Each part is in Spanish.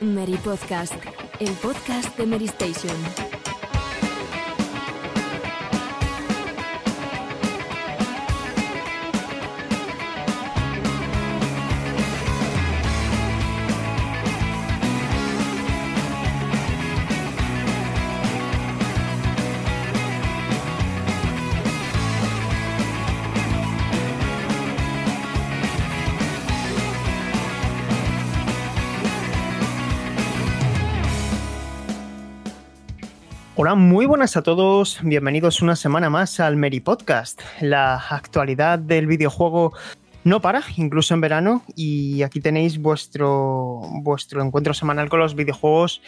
Mary Podcast, el podcast de Mary Station. Hola, muy buenas a todos. Bienvenidos una semana más al Meri Podcast. La actualidad del videojuego no para, incluso en verano. Y aquí tenéis vuestro, vuestro encuentro semanal con los videojuegos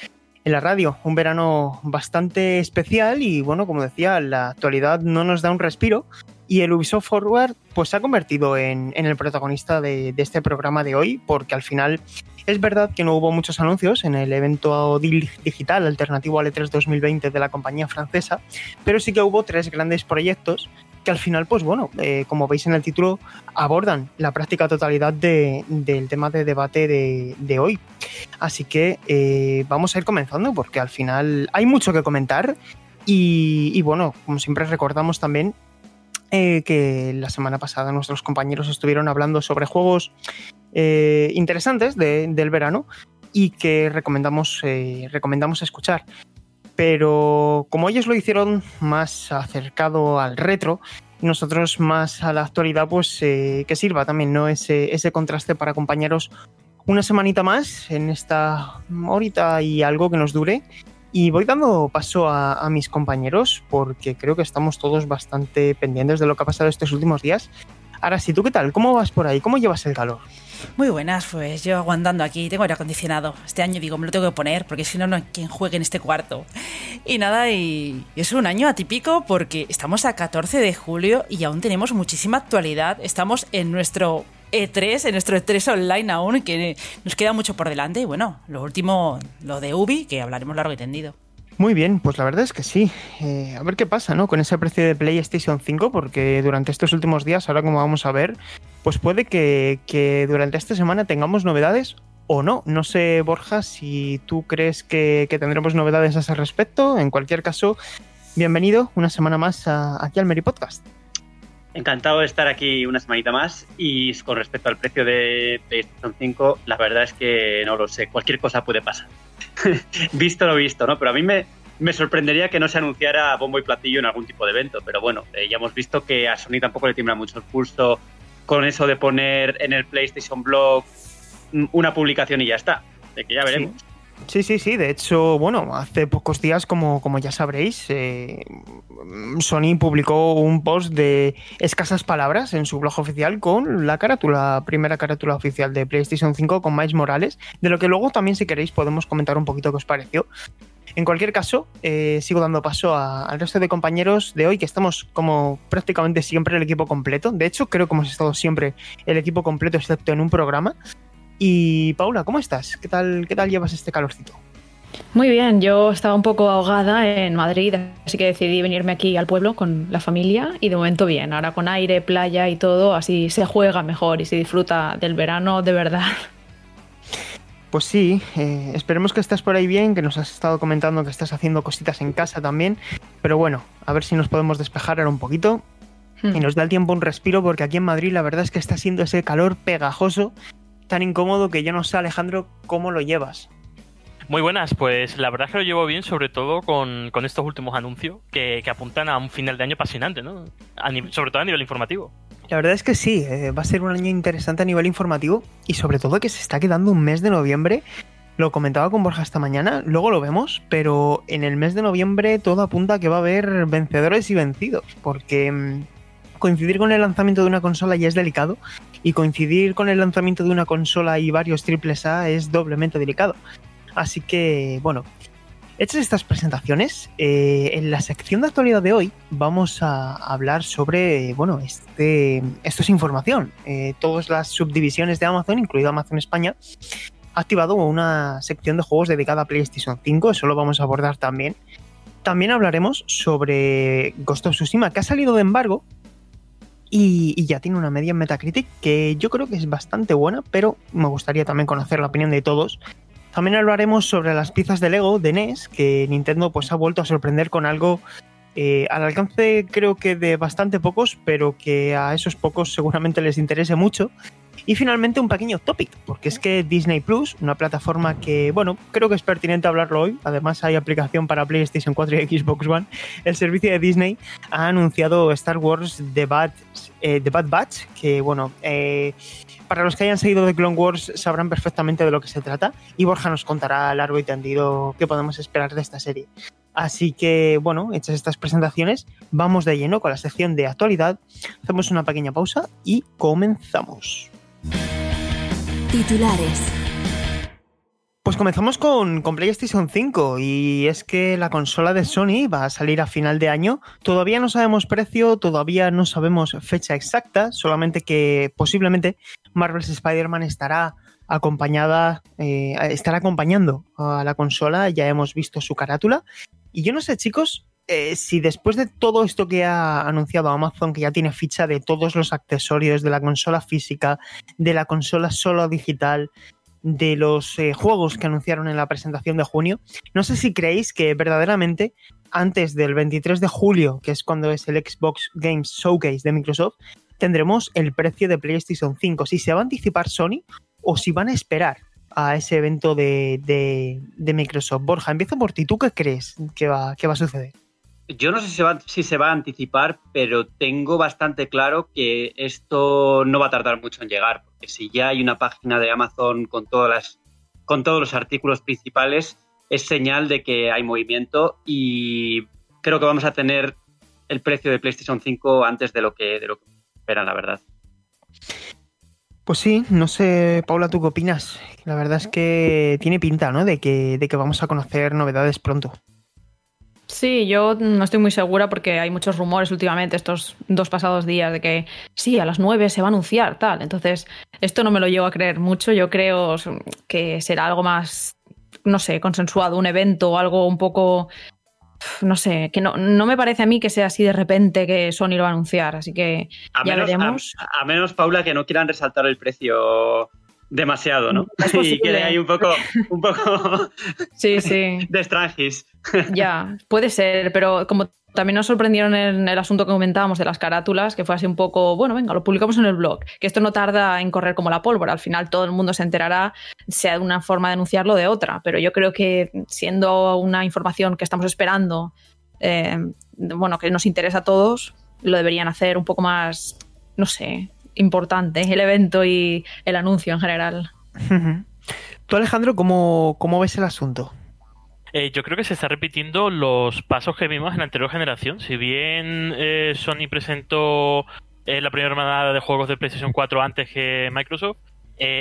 en la radio. Un verano bastante especial y bueno, como decía, la actualidad no nos da un respiro. Y el Ubisoft Forward pues se ha convertido en, en el protagonista de, de, este programa de hoy, porque al final es verdad que no hubo muchos anuncios en el evento digital alternativo al E3 2020 de la compañía francesa, pero sí que hubo tres grandes proyectos que al final, pues bueno, eh, como veis en el título, abordan la práctica totalidad de, del tema de debate de, de hoy. Así que eh, vamos a ir comenzando porque al final hay mucho que comentar y, y bueno, como siempre recordamos también eh, que la semana pasada nuestros compañeros estuvieron hablando sobre juegos eh, interesantes de, del verano y que recomendamos, eh, recomendamos escuchar. Pero como ellos lo hicieron más acercado al retro, nosotros más a la actualidad, pues que sirva también ¿no? ese, ese contraste para acompañaros una semanita más en esta horita y algo que nos dure y voy dando paso a, mis compañeros porque creo que estamos todos bastante pendientes de lo que ha pasado estos últimos días. Ahora sí, ¿tú qué tal? ¿Cómo vas por ahí? ¿Cómo llevas el calor? Muy buenas, pues yo aguantando aquí, tengo aire acondicionado. Este año digo, me lo tengo que poner porque si no, no hay quien juegue en este cuarto. Y nada, y es un año atípico porque estamos a 14 de julio y aún tenemos muchísima actualidad. Estamos en nuestro E3, en nuestro E3 online aún, que nos queda mucho por delante. Y bueno, lo último, lo de Ubi, que hablaremos largo y tendido. Muy bien, pues la verdad es que sí. Eh, a ver qué pasa, ¿no? Con ese precio de PlayStation 5, porque durante estos últimos días, ahora como vamos a ver, pues puede que, que durante esta semana tengamos novedades o no. No sé, Borja, si tú crees que, que, tendremos novedades a ese respecto. En cualquier caso, bienvenido una semana más a, aquí al Meri Podcast. Encantado de estar aquí una semanita más y con respecto al precio de PlayStation 5, la verdad es que no lo sé, cualquier cosa puede pasar. visto lo visto, ¿no? Pero a mí me, me, sorprendería que no se anunciara bombo y platillo en algún tipo de evento, pero bueno, eh, ya hemos visto que a Sony tampoco le tiembla mucho el pulso con eso de poner en el PlayStation Blog una publicación y ya está, de que ya veremos. Sí. Sí, sí, sí. De hecho, bueno, hace pocos días, como, como ya sabréis, eh, Sony publicó un post de escasas palabras en su blog oficial con la carátula, primera carátula oficial de PlayStation 5 con Miles Morales, de lo que luego también, si queréis, podemos comentar un poquito qué os pareció. En cualquier caso, eh, sigo dando paso a, al resto de compañeros de hoy, que estamos como prácticamente siempre el equipo completo. De hecho, creo que hemos estado siempre el equipo completo, excepto en un programa. Y Paula, ¿cómo estás? ¿Qué tal, qué tal llevas este calorcito? Muy bien, yo estaba un poco ahogada en Madrid, así que decidí venirme aquí al pueblo con la familia y de momento bien, ahora con aire, playa y todo, así se juega mejor y se disfruta del verano de verdad. Pues sí, eh, esperemos que estés por ahí bien, que nos has estado comentando que estás haciendo cositas en casa también, pero bueno, a ver si nos podemos despejar ahora un poquito hmm. y nos da el tiempo un respiro porque aquí en Madrid la verdad es que está siendo ese calor pegajoso tan incómodo que yo no sé, Alejandro, cómo lo llevas. Muy buenas, pues la verdad es que lo llevo bien, sobre todo con, con estos últimos anuncios que, que, apuntan a un final de año apasionante, ¿no? A sobre todo a nivel informativo. La verdad es que sí, eh, va a ser un año interesante a nivel informativo y sobre todo que se está quedando un mes de noviembre. Lo comentaba con Borja esta mañana, luego lo vemos, pero en el mes de noviembre todo apunta a que va a haber vencedores y vencidos, porque mmm, coincidir con el lanzamiento de una consola ya es delicado y coincidir con el lanzamiento de una consola y varios triples A es doblemente delicado. Así que, bueno, hechas estas presentaciones, eh, en la sección de actualidad de hoy vamos a hablar sobre, bueno, este, esto es información. Eh, todas las subdivisiones de Amazon, incluido Amazon España, ha activado una sección de juegos dedicada a PlayStation 5, eso lo vamos a abordar también. También hablaremos sobre Ghost of Tsushima, que ha salido de embargo, y, ya tiene una media en Metacritic que yo creo que es bastante buena, pero me gustaría también conocer la opinión de todos. También hablaremos sobre las piezas de Lego de NES, que Nintendo pues ha vuelto a sorprender con algo eh, al alcance creo que de bastante pocos, pero que a esos pocos seguramente les interese mucho. Y finalmente un pequeño topic, porque es que Disney Plus, una plataforma que, bueno, creo que es pertinente hablarlo hoy, además hay aplicación para PlayStation 4 y Xbox One, el servicio de Disney ha anunciado Star Wars The Bad, eh, The Bad Batch, que, bueno, eh, para los que hayan seguido de Clone Wars sabrán perfectamente de lo que se trata y Borja nos contará largo y tendido qué podemos esperar de esta serie. Así que, bueno, hechas estas presentaciones, vamos de lleno con la sección de actualidad, hacemos una pequeña pausa y comenzamos. Titulares. Pues comenzamos con, PlayStation 5 y es que la consola de Sony va a salir a final de año. Todavía no sabemos precio, todavía no sabemos fecha exacta, solamente que posiblemente Marvel's Spider-Man estará acompañada, eh, estará acompañando a la consola, ya hemos visto su carátula. Y yo no sé, chicos, eh, si después de todo esto que ha anunciado Amazon, que ya tiene ficha de todos los accesorios de la consola física, de la consola solo digital, de los eh, juegos que anunciaron en la presentación de junio, no sé si creéis que verdaderamente antes del 23 de julio, que es cuando es el Xbox Games Showcase de Microsoft, tendremos el precio de PlayStation 5. Si se va a anticipar Sony o si van a esperar a ese evento de, de, Microsoft. Borja, empiezo por ti. ¿Tú qué crees que va, que va a suceder? Yo no sé si se, va, a anticipar, pero tengo bastante claro que esto no va a tardar mucho en llegar, porque si ya hay una página de Amazon con, todas las, con todos los artículos principales, es señal de que hay movimiento y creo que vamos a tener el precio de PlayStation 5 antes de lo que, de lo que esperan, la verdad. Pues sí, no sé, Paula, ¿tú qué opinas? La verdad es que tiene pinta, ¿no? De que, de que vamos a conocer novedades pronto. Sí, yo no estoy muy segura porque hay muchos rumores últimamente estos dos pasados días de que sí, a las nueve se va a anunciar, tal. Entonces, esto no me lo llevo a creer mucho. Yo creo que será algo más, no sé, consensuado, un evento o algo un poco no sé, que no, no, me parece a mí que sea así de repente que Sony lo va a anunciar, así que ya veremos. A, menos, Paula, que no quieran resaltar el precio demasiado, ¿no? y quede ahí un poco, un poco sí, sí. de estrangis. Ya, puede ser, pero como también nos sorprendieron en el asunto que comentábamos de las carátulas, que fue así un poco, bueno, venga, lo publicamos en el blog, que esto no tarda en correr como la pólvora, al final todo el mundo se enterará, sea de una forma de anunciarlo o de otra, pero yo creo que siendo una información que estamos esperando, eh, bueno, que nos interesa a todos, lo deberían hacer un poco más, no sé, importante el evento y el anuncio en general. Tú, Alejandro, ¿cómo, cómo ves el asunto? Eh, yo creo que se está repitiendo los pasos que vimos en la anterior generación. Si bien eh, Sony presentó eh, la primera manada de juegos de PlayStation 4 antes que Microsoft,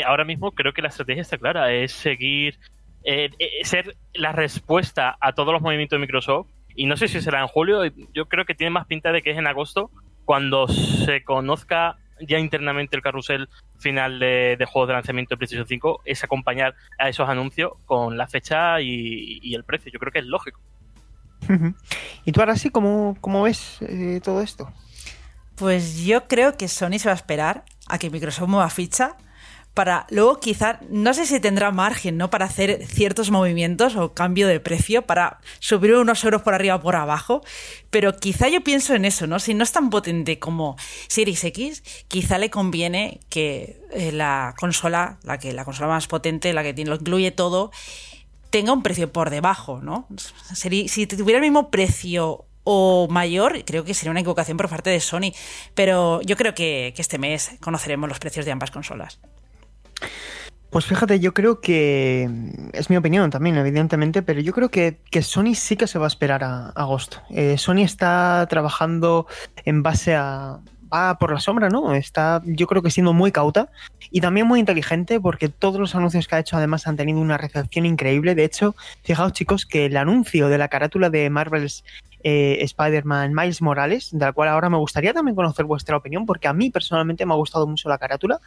ahora mismo creo que la estrategia está clara, es seguir, ser la respuesta a todos los movimientos de Microsoft. Y no sé si será en julio, yo creo que tiene más pinta de que es en agosto, cuando se conozca ya internamente el carrusel final de, juegos de lanzamiento de PlayStation 5 es acompañar a esos anuncios con la fecha y, el precio. Yo creo que es lógico. ¿Y tú ahora sí cómo, cómo ves eh, todo esto? Pues yo creo que Sony se va a esperar a que Microsoft mueva ficha para luego quizá, no sé si tendrá margen, ¿no? Para hacer ciertos movimientos o cambio de precio, para subir unos euros por arriba o por abajo, pero quizá yo pienso en eso, ¿no? Si no es tan potente como Series X, quizá le conviene que eh, la consola, la que la consola más potente, la que tiene, lo incluye todo, tenga un precio por debajo, ¿no? si tuviera el mismo precio o mayor, creo que sería una equivocación por parte de Sony, pero yo creo que este mes conoceremos los precios de ambas consolas. Pues fíjate, yo creo que es mi opinión también, evidentemente, pero yo creo que, Sony sí que se va a esperar a, agosto. Eh, Sony está trabajando en base a, va por la sombra, ¿no? Está, yo creo que siendo muy cauta y también muy inteligente porque todos los anuncios que ha hecho además han tenido una recepción increíble. De hecho, fijaos chicos que el anuncio de la carátula de Marvel's eh, Spider-Man Miles Morales, de la cual ahora me gustaría también conocer vuestra opinión porque a mí personalmente me ha gustado mucho la carátula.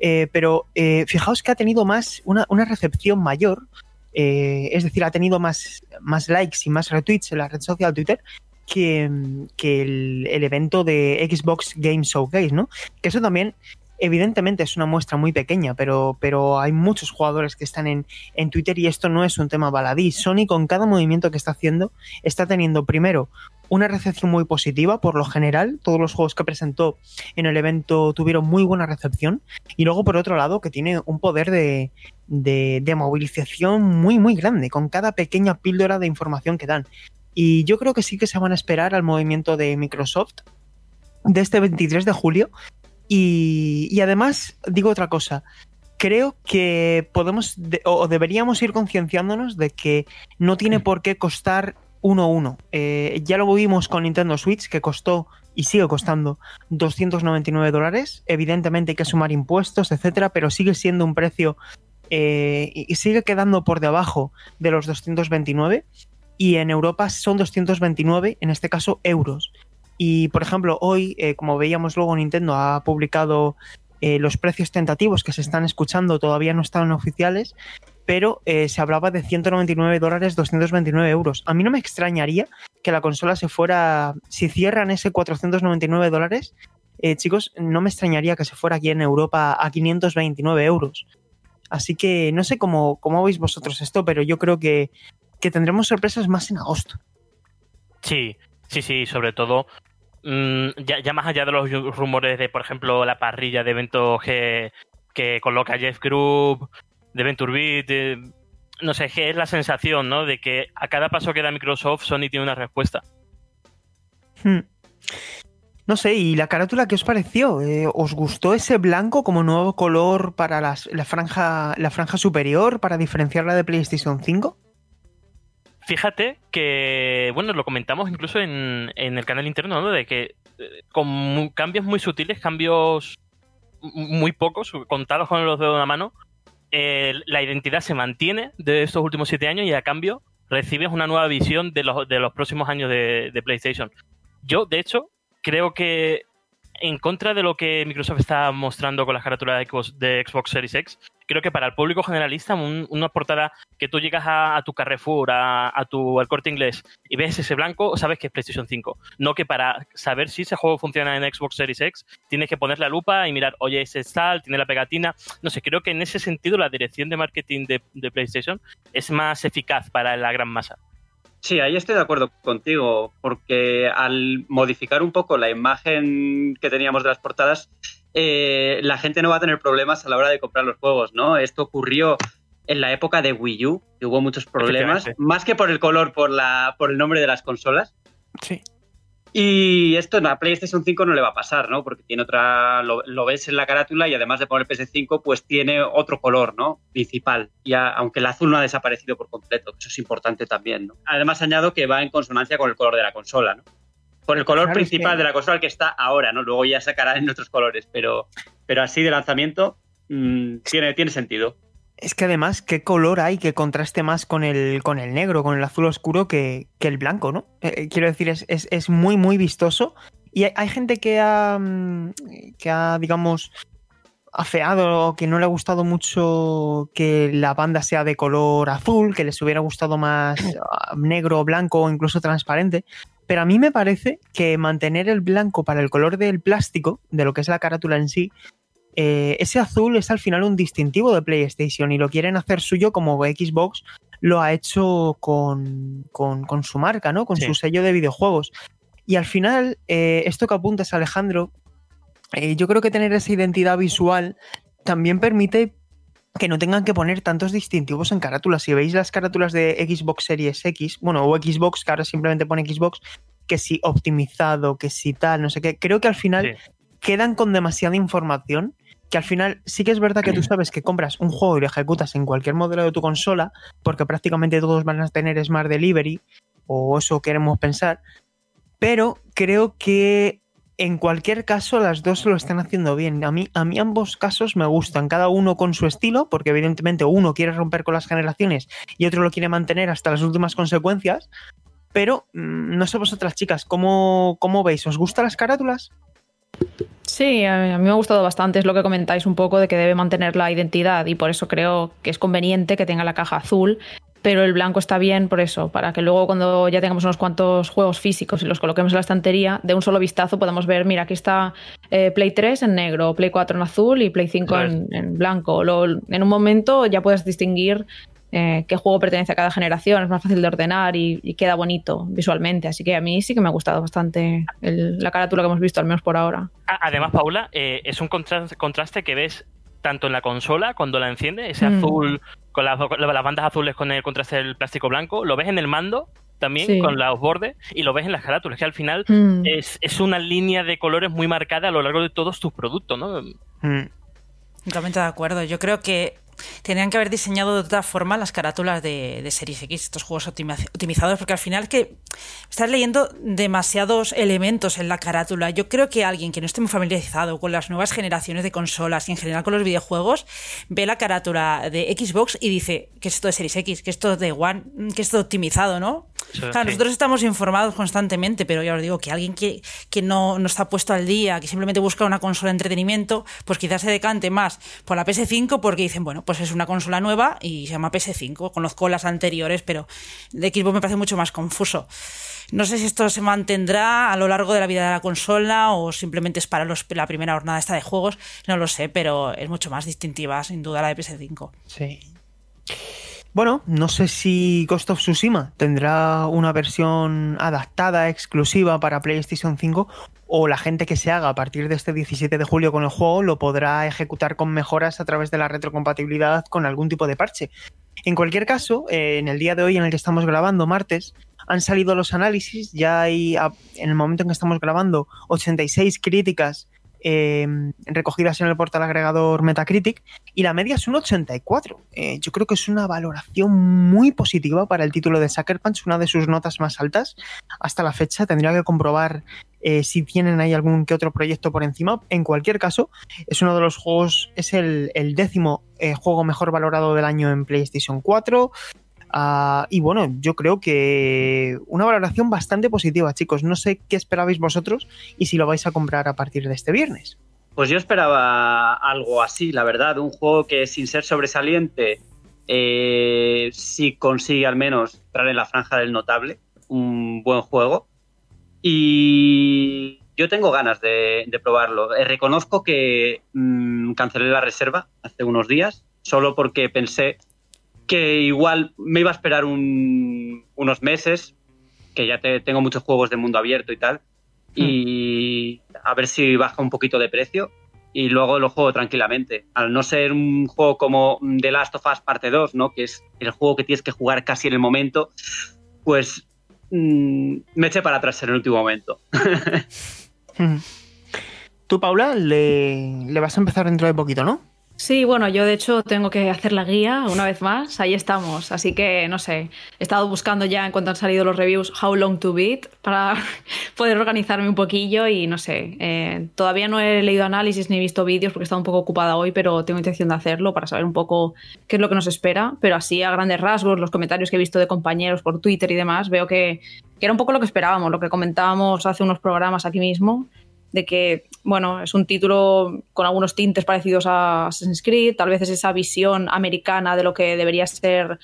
Eh, pero eh, fijaos que ha tenido más una, recepción mayor, eh, es decir, ha tenido más, más likes y más retweets en la red social Twitter que, el, evento de Xbox Game Showcase, ¿no? Que eso también Evidentemente es una muestra muy pequeña, pero, pero hay muchos jugadores que están en, en Twitter y esto no es un tema baladí. Sony con cada movimiento que está haciendo está teniendo primero una recepción muy positiva por lo general. Todos los juegos que presentó en el evento tuvieron muy buena recepción. Y luego, por otro lado, que tiene un poder de, de, de movilización muy, muy grande con cada pequeña píldora de información que dan. Y yo creo que sí que se van a esperar al movimiento de Microsoft de este 23 de julio. Y, y además, digo otra cosa. Creo que podemos de- o deberíamos ir concienciándonos de que no tiene por qué costar 1-1. Eh, ya lo vimos con Nintendo Switch, que costó y sigue costando 299 dólares. Evidentemente hay que sumar impuestos, etcétera, pero sigue siendo un precio eh, y y sigue quedando por debajo de los 229. Y en Europa son 229, en este caso, euros. Y por ejemplo, hoy, eh, como veíamos luego, Nintendo ha publicado eh, los precios tentativos que se están escuchando, todavía no están oficiales, pero eh, se hablaba de 199 dólares, 229 euros. A mí no me extrañaría que la consola se fuera, si cierran ese 499 dólares, chicos, no me extrañaría que se fuera aquí en Europa a 529 euros. Así que no sé cómo, cómo veis vosotros esto, pero yo creo que, que tendremos sorpresas más en agosto. Sí, sí, sí, sobre todo. Mm, ya, ya más allá de los rumores de, por ejemplo, la parrilla de eventos que, que coloca Jeff Group, de Venture Beat, no sé, que es la sensación, ¿no? De que a cada paso que da Microsoft, Sony tiene una respuesta. Hmm. No sé, ¿y la carátula qué os pareció? Eh, ¿Os gustó ese blanco como nuevo color para las- la, franja, la franja superior para diferenciarla de PlayStation 5? Fíjate que, bueno, lo comentamos incluso en, en el canal interno, ¿no? De que eh, con cambios muy sutiles, cambios muy pocos, contados con los dedos de la mano, eh, la identidad se mantiene de estos últimos siete años y a cambio recibes una nueva visión de los, de los próximos años de PlayStation. Yo, de hecho, creo que en contra de lo que Microsoft está mostrando con las carátulas de Xbox, Series X, creo que para el público generalista un- una portada que tú llegas a, tu Carrefour, a, tu al corte inglés y ves ese blanco, sabes que es PlayStation 5. No que para saber si ese juego funciona en Xbox Series X, tienes que poner la lupa y mirar, oye, ese es tal, tiene la pegatina. No sé, creo que en ese sentido la dirección de marketing de PlayStation es más eficaz para la gran masa. Sí, ahí estoy de acuerdo contigo, porque al modificar un poco la imagen que teníamos de las portadas, eh, la gente no va a tener problemas a la hora de comprar los juegos, ¿no? Esto ocurrió en la época de Wii U, que hubo muchos problemas, más que por el color, por, la, por el nombre de las consolas. Sí. Y esto en la PlayStation 5 no le va a pasar, ¿no? Porque tiene otra, lo, lo ves en la carátula y además de poner PS5, pues tiene otro color, ¿no? Principal. Y a- aunque el azul no ha desaparecido por completo, eso es importante también, ¿no? Además añado que va en consonancia con el color de la consola, ¿no? Con el color Claro, principal que- de la consola que está ahora, ¿no? Luego ya sacará en otros colores, pero, pero así de lanzamiento mm, tiene, tiene sentido. Es que además, ¿qué color hay que contraste más con el, con el negro, con el azul oscuro que, que el blanco, ¿no? Eh, eh, quiero decir, es, es- es muy, muy vistoso. Y hay, hay gente que ha, mm, que ha, digamos, afeado o que no le ha gustado mucho que la banda sea de color azul, que les hubiera gustado más ah, negro, blanco o incluso transparente. Pero a mí me parece que mantener el blanco para el color del plástico, de lo que es la carátula en sí, eh, ese azul es al final un distintivo de PlayStation y lo quieren hacer suyo como Xbox lo ha hecho con, con- con su marca, ¿no? Con Sí. su sello de videojuegos. Y al final, eh, esto que apuntas, Alejandro, eh, yo creo que tener esa identidad visual también permite que no tengan que poner tantos distintivos en carátulas. Si veis las carátulas de Xbox Series X, bueno, o Xbox, que ahora simplemente pone Xbox, que si optimizado, que si tal, no sé qué, creo que al final Sí. Quedan con demasiada información que al final sí que es verdad que tú sabes que compras un juego y lo ejecutas en cualquier modelo de tu consola, porque prácticamente todos van a tener Smart Delivery, o eso queremos pensar, pero creo que en cualquier caso las dos lo están haciendo bien. A mí, a mí ambos casos me gustan, cada uno con su estilo, porque evidentemente uno quiere romper con las generaciones y otro lo quiere mantener hasta las últimas consecuencias. Pero mm, no sé vosotras, chicas, ¿cómo, cómo veis? ¿Os gustan las carátulas? Sí, a mí me ha gustado bastante, es lo que comentáis un poco de que debe mantener la identidad y por eso creo que es conveniente que tenga la caja azul pero el blanco está bien por eso, para que luego cuando ya tengamos unos cuantos juegos físicos y los coloquemos en la estantería, de un solo vistazo podamos ver, mira, aquí está eh, Play 3 en negro, Play 4 en azul y Play 5 en, en, blanco. en un momento ya puedes distinguir eh, qué juego pertenece a cada generación, es más fácil de ordenar y, queda bonito visualmente. Así que a mí sí que me ha gustado bastante la carátula que hemos visto, al menos por ahora. Además, Paula, eh, es un contraste, que ves tanto en la consola cuando la enciende, ese mm. azul con las, bandas azules con el contraste del plástico blanco, lo ves en el mando también con los bordes y lo ves en las carátulas, que al final mm. es, una línea de colores muy marcada a lo largo de todos tus productos, ¿no? Mm. Totalmente de acuerdo. Yo creo que Tenían que haber diseñado de otra forma las carátulas de, de Series X, estos juegos optimizados, porque al final que estás leyendo demasiados elementos en la carátula. Yo creo que alguien que no esté muy familiarizado con las nuevas generaciones de consolas y en general con los videojuegos, ve la carátula de Xbox y dice que esto de Series X, que esto de One, que esto optimizado, ¿no? Nosotros estamos informados constantemente, pero ya os digo que alguien que, que no, no, está puesto al día, que simplemente busca una consola de entretenimiento, pues quizás se decante más por la PS5 porque dicen, bueno, pues es una consola nueva y se llama PS5. Conozco las anteriores, pero de Xbox me parece mucho más confuso. No sé si esto se mantendrá a lo largo de la vida de la consola o simplemente es para los, la primera jornada esta de juegos. No lo sé, pero es mucho más distintiva, sin duda, la de PS5. Sí. Bueno, no sé si Ghost of Tsushima tendrá una versión adaptada, exclusiva para PlayStation 5, o la gente que se haga a partir de este 17 de julio con el juego lo podrá ejecutar con mejoras a través de la retrocompatibilidad con algún tipo de parche. En cualquier caso, eh, en el día de hoy en el que estamos grabando, martes, han salido los análisis, ya hay, en el momento en que estamos grabando, 86 críticas Em, recogidas en el portal agregador Metacritic y la media es un 84. Eh, yo creo que es una valoración muy positiva para el título de Sucker Punch, una de sus notas más altas hasta la fecha. Tendría que comprobar eh, si tienen ahí algún que otro proyecto por encima. En cualquier caso, es uno de los juegos, es el, décimo eh, juego mejor valorado del año en PlayStation 4. Ah, y bueno, yo creo que una valoración bastante positiva, chicos. No sé qué esperabais vosotros y si lo vais a comprar a partir de este viernes. Pues yo esperaba algo así, la verdad. Un juego que sin ser sobresaliente, eh, si consigue al menos entrar en la franja del notable. Un buen juego. Y yo tengo ganas de, probarlo. Eh, reconozco que mm, cancelé la reserva hace unos días, solo porque pensé que igual me iba a esperar unos meses, que ya tengo muchos juegos de mundo abierto y tal, y a ver si baja un poquito de precio y luego lo juego tranquilamente. Al no ser un juego como The Last of Us Parte 2, ¿no? que es el juego que tienes que jugar casi en el momento, pues mm, me eché para atrás en el último momento. Tú, Paula, le, le vas a empezar dentro de poquito, ¿no? Sí, bueno, yo de hecho tengo que hacer la guía una vez más, ahí estamos, así que no sé, he estado buscando ya en cuanto han salido los reviews How Long to Beat para poder organizarme un poquillo y no sé, eh, todavía no he leído análisis ni visto vídeos porque he un poco ocupada hoy, pero tengo intención de hacerlo para saber un poco qué es lo que nos espera, pero así a grandes rasgos, los comentarios que he visto de compañeros por Twitter y demás, veo que era un poco lo que esperábamos, lo que comentábamos hace unos programas aquí mismo de que, bueno, es un título con algunos tintes parecidos a Assassin's Creed, tal vez es esa visión americana de lo que debería ser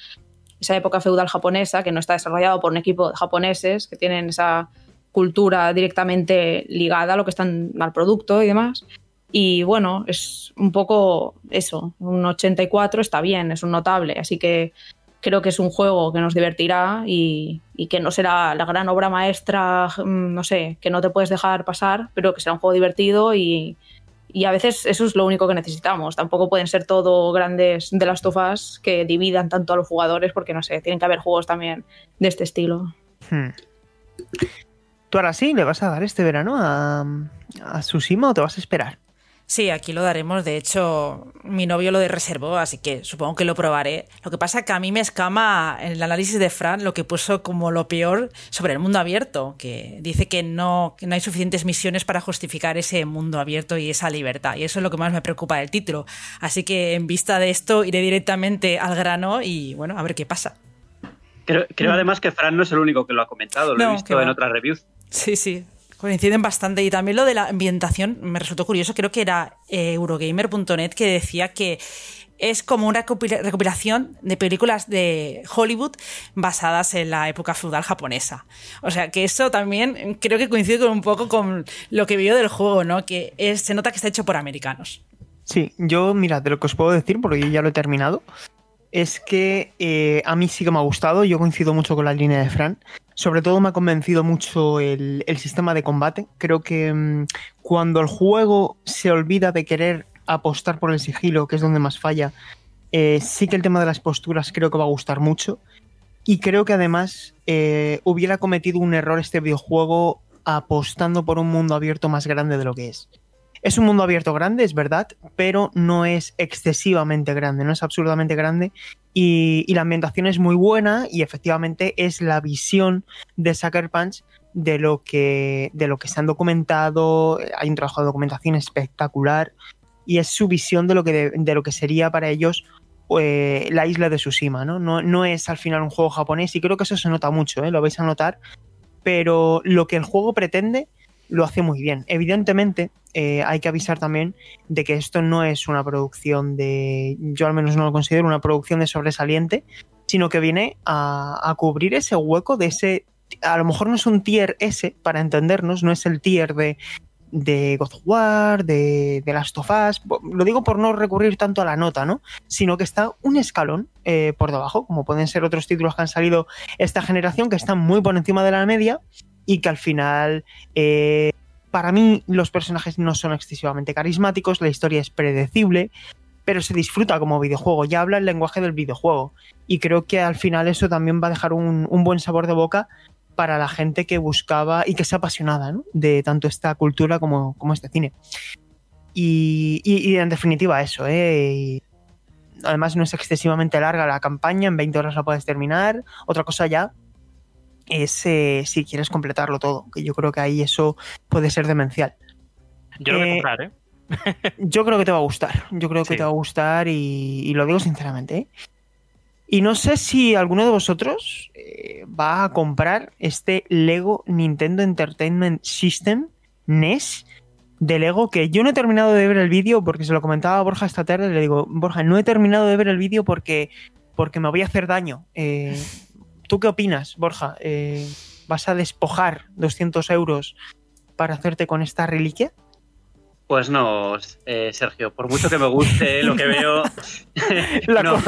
esa época feudal japonesa, que no está desarrollado por un equipo de japoneses que tienen esa cultura directamente ligada a lo que están al producto y demás. Y bueno, es un poco eso, un 84 está bien, es un notable, así que creo que es un juego que nos divertirá y, que no será la gran obra maestra, mm, no sé, que no te puedes dejar pasar, pero que será un juego divertido y, a veces eso es lo único que necesitamos. Tampoco pueden ser todo grandes de las tofas que dividan tanto a los jugadores porque, no sé, tienen que haber juegos también de este estilo. Hmm. ¿Tú ahora sí le vas a dar este verano a, a Tsushima o te vas a esperar? Sí, aquí lo daremos. De hecho, mi novio lo de reservó, así que supongo que lo probaré. Lo que pasa es que a mí me escama en el análisis de Fran lo que puso como lo peor sobre el mundo abierto, que dice que no, que no hay suficientes misiones para justificar ese mundo abierto y esa libertad. Y eso es lo que más me preocupa del título. Así que en vista de esto iré directamente al grano y bueno, a ver qué pasa. Creo, creo además que Fran no es el único que lo ha comentado, lo he visto en otras reviews. Sí, sí, Coinciden bastante. Y también lo de la ambientación me resultó curioso. Creo que era eh, Eurogamer.net que decía que es como una recopilación de películas de Hollywood basadas en la época feudal japonesa. O sea, que eso también creo que coincide con un poco con lo que veo del juego, ¿no? Que se nota que está hecho por americanos. Sí, yo, mira, de lo que os puedo decir, porque yo ya lo he terminado, es que eh, a mí sí que me ha gustado, yo coincido mucho con la línea de Fran. Sobre todo me ha convencido mucho el, sistema de combate. Creo que mm, cuando el juego se olvida de querer apostar por el sigilo, que es donde más falla, eh, sí que el tema de las posturas creo que va a gustar mucho. Y creo que además eh, hubiera cometido un error este videojuego apostando por un mundo abierto más grande de lo que es. Es un mundo abierto grande, es verdad, pero no es excesivamente grande, no es absurdamente grande. Y, la ambientación es muy buena y efectivamente es la visión de Sucker Punch de lo que, de lo que se han documentado. Hay un trabajo de documentación espectacular y es su visión de lo que, de, lo que sería para ellos eh, la isla de Tsushima, ¿no? ¿no? ¿no? es al final un juego japonés y creo que eso se nota mucho, ¿eh? lo vais a notar, pero lo que el juego pretende lo hace muy bien. Evidentemente, eh, hay que avisar también de que esto no es una producción de, yo al menos no lo considero una producción de sobresaliente, sino que viene a, cubrir ese hueco de ese, a lo mejor no es un tier S para entendernos, no es el tier de, de God of War, de, de Last of Us, lo digo por no recurrir tanto a la nota, ¿no? Sino que está un escalón eh, por debajo, como pueden ser otros títulos que han salido esta generación, que están muy por encima de la media y que al final, eh, para mí, los personajes no son excesivamente carismáticos, la historia es predecible, pero se disfruta como videojuego, ya habla el lenguaje del videojuego. Y creo que al final eso también va a dejar un, buen sabor de boca para la gente que buscaba y que es apasionada de tanto esta cultura como, como este cine. Y, en definitiva eso, ¿eh? además no es excesivamente larga la campaña, en 20 horas la puedes terminar. Otra cosa ya es eh, si quieres completarlo todo, que yo creo que ahí eso puede ser demencial. Yo lo voy a eh, comprar, ¿eh? yo creo que te va a gustar, yo creo que te va a gustar y, lo digo sinceramente. ¿eh? Y no sé si alguno de vosotros va a comprar este Lego Nintendo Entertainment System NES de Lego que yo no he terminado de ver el vídeo porque se lo comentaba a Borja esta tarde. Le digo, Borja, no he terminado de ver el vídeo porque, porque me voy a hacer daño. Eh, ¿Tú qué opinas, Borja? Eh, ¿Vas a despojar 200 euros para hacerte con esta reliquia? Pues no, eh, Sergio, por mucho que me guste lo que veo. no.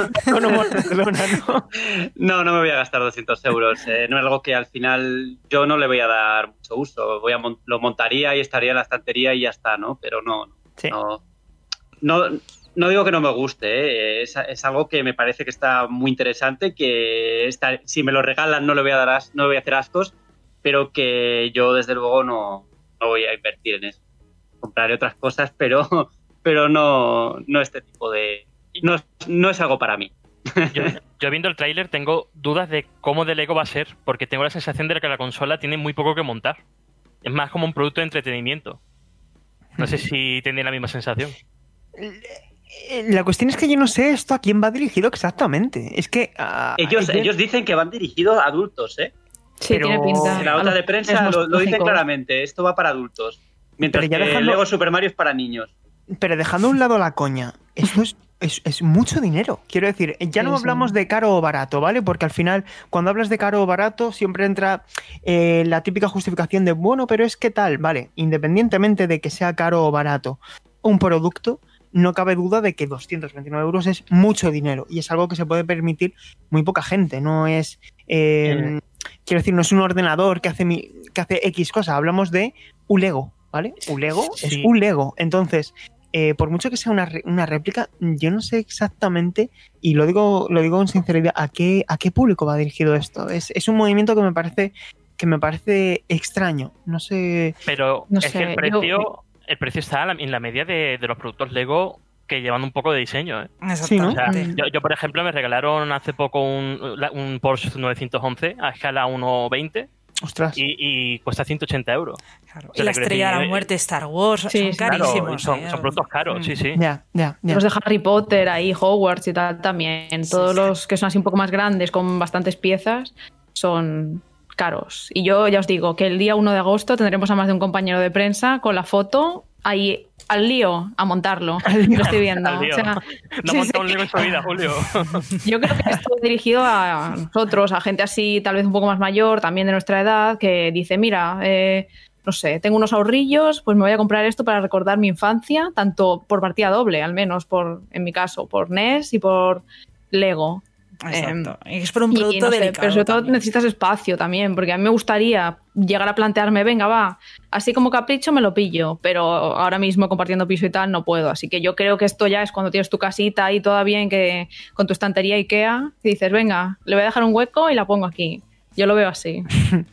¿no? ¿no? me voy a gastar 200 euros. Eh, no es algo que al final yo no le voy a dar mucho uso. Voy a lo montaría y estaría en la estantería y ya está, ¿no? Pero no, no, no, no digo que no me guste, ¿eh? es, algo que me parece que está muy interesante, que si me lo regalan no le voy a dar no voy a hacer ascos, pero que yo desde luego no, voy a invertir en eso. Compraré otras cosas, pero, pero no, no este tipo de... No, no es algo para mí. Yo, viendo el tráiler tengo dudas de cómo de Lego va a ser, porque tengo la sensación de que la consola tiene muy poco que montar. Es más como un producto de entretenimiento. No sé si tiene la misma sensación. Eh, la cuestión es que yo no sé esto a quién va dirigido exactamente. Es que. Ah, ellos, ellos dicen que van dirigidos a adultos, ¿eh? Sí, tiene pinta. En la nota de prensa lo, dicen claramente. Esto va para adultos. Mientras que dejando, Lego Super Mario es para niños. Pero dejando a un lado la coña, esto es, es, mucho dinero. Quiero decir, ya no hablamos de caro o barato, ¿vale? Porque al final, cuando hablas de caro o barato, siempre entra eh, la típica justificación de, bueno, pero es que tal, ¿vale? Independientemente de que sea caro o barato, un producto no cabe duda de que 229 euros es mucho dinero y es algo que se puede permitir muy poca gente. No es, eh, quiero decir, no es un ordenador que hace, que hace X cosa. Hablamos de un Lego, ¿vale? Un Lego es un Lego. Entonces, eh, por mucho que sea una, réplica, yo no sé exactamente, y lo digo, lo digo con sinceridad, a qué, a qué público va dirigido esto. Es, es un movimiento que me parece que me parece extraño. No sé. Pero es que el precio el precio está en la media de, los productos Lego que llevan un poco de diseño. ¿eh? yo, por ejemplo, me regalaron hace poco un, Porsche 911 a escala 1.20. Ostras. Y, cuesta 180 euros. y la estrella de la muerte Star Wars son carísimos. son, ¿eh? productos caros, sí, sí. Ya, ya, Los de Harry Potter, ahí, Hogwarts y tal también. Todos los que son así un poco más grandes, con bastantes piezas, son, caros. Y yo ya os digo que el día 1 de agosto tendremos a más de un compañero de prensa con la foto ahí al lío a montarlo. Lío. Lo estoy viendo. O sea, No sí, monta un lío en su vida, Julio. Yo creo que esto es dirigido a nosotros, a gente así, tal vez un poco más mayor, también de nuestra edad, que dice, mira, eh, no sé, tengo unos ahorrillos, pues me voy a comprar esto para recordar mi infancia, tanto por partida doble, al menos, por, en mi caso, por NES y por Lego. Exacto. es por un Y producto no sé, delicado. pero sobre todo también. necesitas espacio también, porque a mí me gustaría llegar a plantearme, venga, va, así como capricho me lo pillo, pero ahora mismo compartiendo piso y tal no puedo. Así que yo creo que esto ya es cuando tienes tu casita ahí toda bien, que con tu estantería IKEA, y dices, venga, le voy a dejar un hueco y la pongo aquí. Yo lo veo así.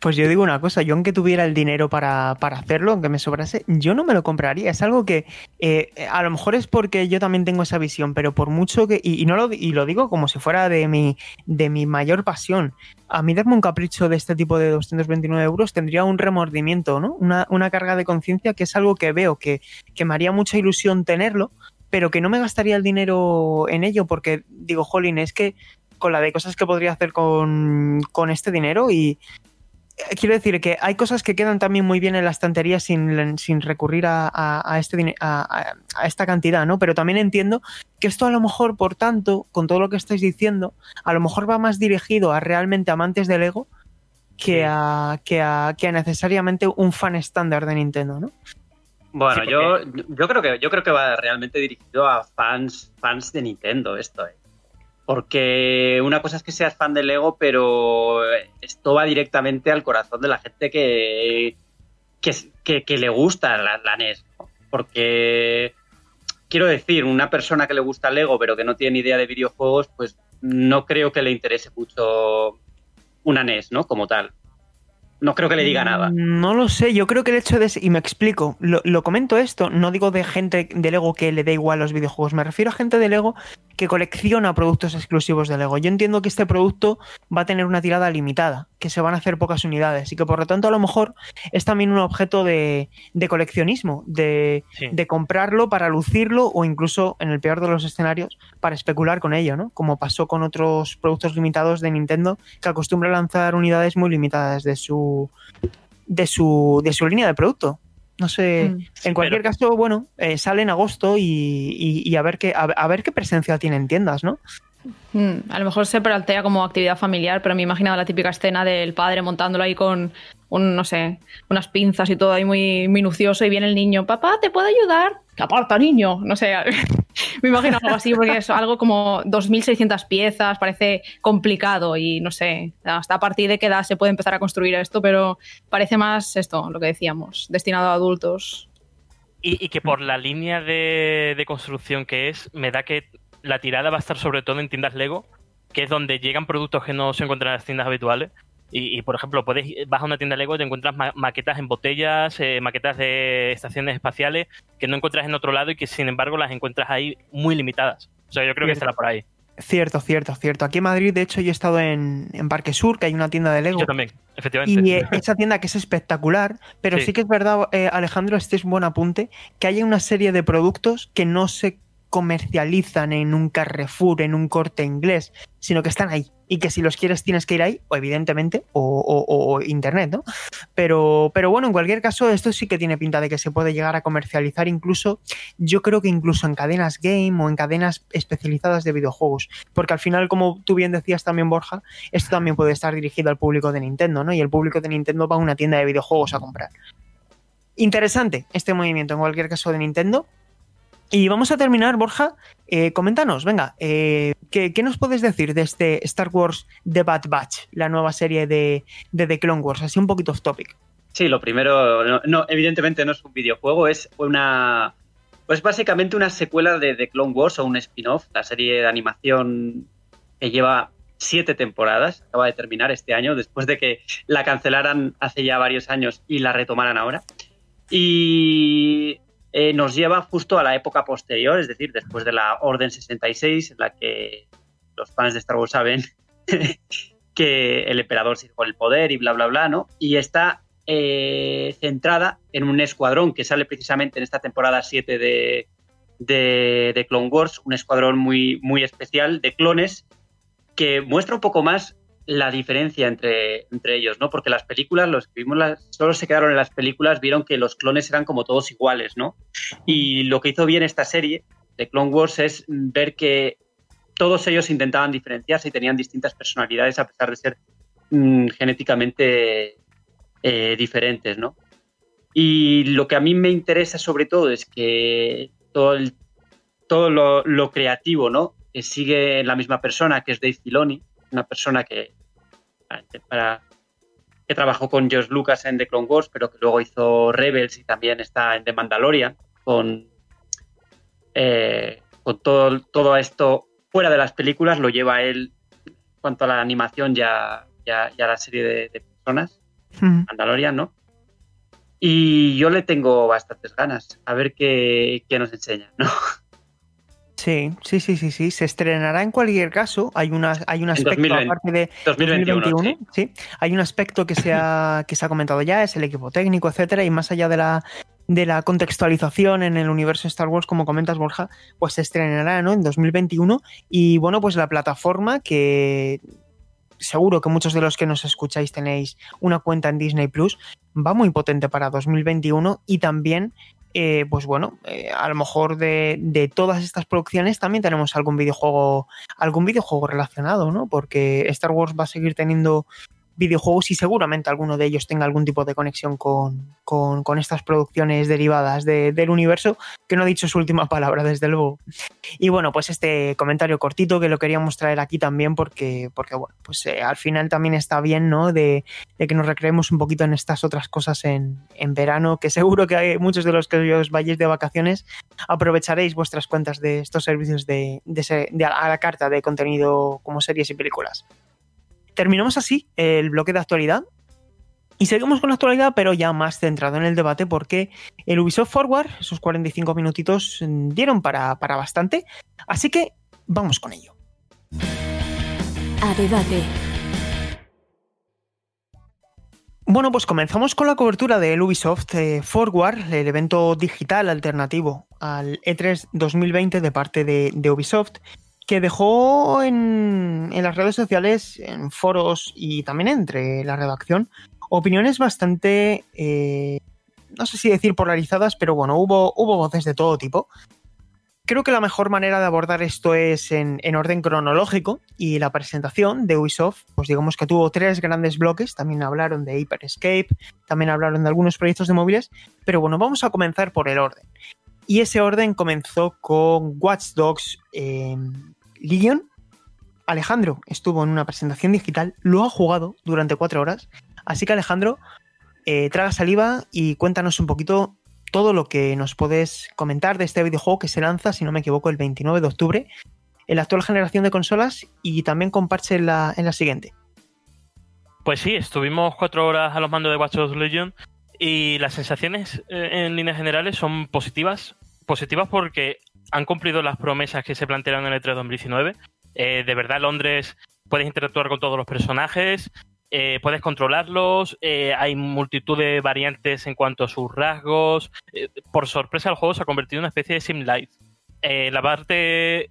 Pues yo digo una cosa, yo aunque tuviera el dinero para, para hacerlo, aunque me sobrase, yo no me lo compraría. Es algo que eh, a lo mejor es porque yo también tengo esa visión, pero por mucho que, y, no lo, y lo digo como si fuera de mi, de mi mayor pasión, a mí darme un capricho de este tipo de 229 euros tendría un remordimiento, ¿no? Una, una carga de conciencia que es algo que veo que, que me haría mucha ilusión tenerlo, pero que no me gastaría el dinero en ello porque digo, jolín, es que con la de cosas que podría hacer con, con este dinero y eh, quiero decir que hay cosas que quedan también muy bien en la estantería sin, sin recurrir a, a- a este, a, a- esta cantidad, ¿no? Pero también entiendo que esto a lo mejor, por tanto, con todo lo que estáis diciendo, a lo mejor va más dirigido a realmente amantes del Lego que, a, que, a, que a necesariamente un fan estándar de Nintendo, ¿no? Bueno, Sí, yo, yo creo que yo creo que va realmente dirigido a fans, fans de Nintendo esto, ¿eh? Porque una cosa es que seas fan de Lego, pero esto va directamente al corazón de la gente que, que, que- que le gusta la, la NES. Porque quiero decir, una persona que le gusta Lego, pero que no tiene ni idea de videojuegos, pues no creo que le interese mucho una NES, ¿no? Como tal. No creo que le diga nada. No lo sé, yo creo que el hecho de... Y me explico, lo, lo comento esto, no digo de gente de Lego que le dé igual los videojuegos, me refiero a gente de Lego que colecciona productos exclusivos de Lego. Yo entiendo que este producto va a tener una tirada limitada, que se van a hacer pocas unidades y que por lo tanto a lo mejor es también un objeto de, de coleccionismo, de, Sí. de comprarlo para lucirlo o incluso, en el peor de los escenarios, para especular con ello, ¿no? Como pasó con otros productos limitados de Nintendo que acostumbra lanzar unidades muy limitadas de su de su de su línea de producto. No sé, Mm. en cualquier pero- caso, bueno, eh, sale en agosto y, y- y a ver qué a, a ver qué presencia tiene en tiendas, ¿no? Mm, a lo mejor se plantea como actividad familiar, pero me he imaginado la típica escena del padre montándolo ahí con, un, no sé, unas pinzas y todo ahí muy minucioso y viene el niño, papá, ¿te puedo ayudar? Que aparta, niño. No sé, me imagino algo así porque es algo como 2.600 piezas, parece complicado y no sé, hasta a partir de qué edad se puede empezar a construir esto, pero parece más esto, lo que decíamos, destinado a adultos. Y, que por la línea de, de construcción que es, me da que la tirada va a estar sobre todo en tiendas Lego, que es donde llegan productos que no se encuentran en las tiendas habituales. Y, y, por ejemplo, puedes vas a una tienda Lego y te encuentras ma- maquetas en botellas, eh, maquetas de estaciones espaciales que no encuentras en otro lado y que sin embargo las encuentras ahí muy limitadas. O sea, yo creo que estará por ahí. Cierto, cierto, cierto. Aquí en Madrid, de hecho, yo he estado en, en Parque Sur, que hay una tienda de Lego. Yo también, efectivamente. Y eh, esa tienda que es espectacular, pero sí, Sí. que es verdad, eh, Alejandro, este es un buen apunte, que hay una serie de productos que no se comercializan en un Carrefour, en un corte inglés, sino que están ahí. Y que si los quieres tienes que ir ahí, o evidentemente, o, internet, ¿no? Pero, pero bueno, en cualquier caso, esto sí que tiene pinta de que se puede llegar a comercializar incluso, yo creo que incluso en cadenas game o en cadenas especializadas de videojuegos. Porque al final, como tú bien decías también, Borja, esto también puede estar dirigido al público de Nintendo, ¿no? Y el público de Nintendo va a una tienda de videojuegos a comprar. Interesante este movimiento en cualquier caso de Nintendo. Y vamos a terminar, Borja. Eh, coméntanos, venga, eh, ¿qué, nos puedes decir de este Star Wars The Bad Batch, la nueva serie de, de The Clone Wars? Así un poquito off topic. Sí, lo primero, no, no, evidentemente no es un videojuego, es una. Pues básicamente una secuela de The Clone Wars o un spin-off, la serie de animación que lleva siete temporadas, acaba de terminar este año, después de que la cancelaran hace ya varios años y la retomaran ahora. Y eh, nos lleva justo a la época posterior, es decir, después de la Orden 66, en la que los fans de Star Wars saben que el emperador se con el poder y bla, bla, bla, ¿no? Y está eh, centrada en un escuadrón que sale precisamente en esta temporada 7 de, de, de, Clone Wars, un escuadrón muy, muy especial de clones que muestra un poco más la diferencia entre, entre ellos, ¿no? Porque las películas, los que vimos solo se quedaron en las películas, vieron que los clones eran como todos iguales, ¿no? Y lo que hizo bien esta serie de Clone Wars es ver que todos ellos intentaban diferenciarse y tenían distintas personalidades a pesar de ser mm, genéticamente eh, diferentes, ¿no? Y lo que a mí me interesa sobre todo es que todo, todo lo, lo, creativo, ¿no? Que sigue la misma persona, que es Dave Filoni, una persona que, para, que trabajó con George Lucas en The Clone Wars, pero que luego hizo Rebels y también está en The Mandalorian, con, eh, con todo, todo esto fuera de las películas, lo lleva él en cuanto a la animación ya, ya, ya la serie de, de personas, Mandalorian, ¿no? Y yo le tengo bastantes ganas, a ver qué, qué nos enseña, ¿no? Sí, sí, sí, sí, sí. Se estrenará en cualquier caso. Hay, una, hay un aspecto 2020, aparte de 2021, 2021, sí. Hay un aspecto que se, ha, que se ha comentado ya, es el equipo técnico, etcétera, y más allá de la, de la contextualización en el universo Star Wars, como comentas, Borja, pues se estrenará ¿no? en 2021. Y bueno, pues la plataforma que seguro que muchos de los que nos escucháis tenéis una cuenta en Disney Plus, va muy potente para 2021 y también eh, pues bueno, eh, a lo mejor de, de, todas estas producciones también tenemos algún videojuego, algún videojuego relacionado, ¿no? Porque Star Wars va a seguir teniendo videojuegos y seguramente alguno de ellos tenga algún tipo de conexión con, con, estas producciones derivadas de, del universo, que no ha dicho su última palabra, desde luego. Y bueno, pues este comentario cortito que lo queríamos traer aquí también porque, porque bueno, pues eh, al final también está bien, ¿no? De, de, que nos recreemos un poquito en estas otras cosas en, en verano, que seguro que hay muchos de los que os vayáis de vacaciones, aprovecharéis vuestras cuentas de estos servicios de, de, de a la carta de contenido como series y películas terminamos así el bloque de actualidad. Y seguimos con la actualidad, pero ya más centrado en el debate, porque el Ubisoft Forward, esos 45 minutitos, dieron para, para bastante. Así que vamos con ello. A debate. Bueno, pues comenzamos con la cobertura del Ubisoft eh, Forward, el evento digital alternativo al E3 2020 de parte de, de Ubisoft, que dejó en, las redes sociales, en foros y también entre la redacción, opiniones bastante, eh, no sé si decir polarizadas, pero bueno, hubo, hubo voces de todo tipo. Creo que la mejor manera de abordar esto es en, en, orden cronológico y la presentación de Ubisoft, pues digamos que tuvo tres grandes bloques, también hablaron de Hyper Escape, también hablaron de algunos proyectos de móviles, pero bueno, vamos a comenzar por el orden. Y ese orden comenzó con Watch Dogs eh, Legion. Alejandro estuvo en una presentación digital, lo ha jugado durante cuatro horas. Así que Alejandro, eh, traga saliva y cuéntanos un poquito todo lo que nos puedes comentar de este videojuego que se lanza, si no me equivoco, el 29 de octubre en la actual generación de consolas y también con parche en la, en la siguiente. Pues sí, estuvimos cuatro horas a los mandos de Watch Dogs Legion y las sensaciones eh, en líneas generales son positivas. Positivas porque han cumplido las promesas que se plantearon en el E3 2019. Eh, de verdad, Londres puedes interactuar con todos los personajes, eh, puedes controlarlos, eh, hay multitud de variantes en cuanto a sus rasgos. Eh, por sorpresa, el juego se ha convertido en una especie de sim life. la parte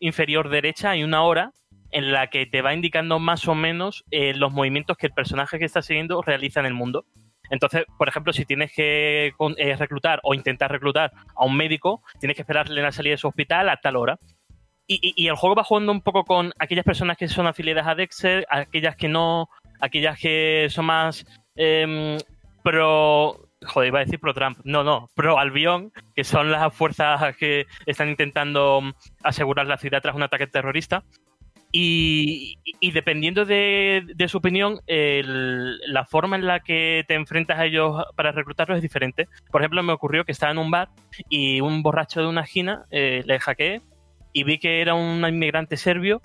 inferior derecha hay una hora en la que te va indicando más o menos los movimientos que el personaje que estás siguiendo realiza en el mundo. Entonces, por ejemplo, si tienes que eh, reclutar o intentar reclutar a un médico, tienes que esperarle la salida de su hospital a tal hora. Y, y, el juego va jugando un poco con aquellas personas que son afiliadas a Dexter, aquellas que no, aquellas que son más eh, pro. Joder, iba a decir pro Trump. No, no, pro Albion, que son las fuerzas que están intentando asegurar la ciudad tras un ataque terrorista. Y, dependiendo de, de su opinión, el, la forma en la que te enfrentas a ellos para reclutarlos es diferente. Por ejemplo, me ocurrió que estaba en un bar y un borracho de una esquina eh, le hackeé y vi que era un inmigrante serbio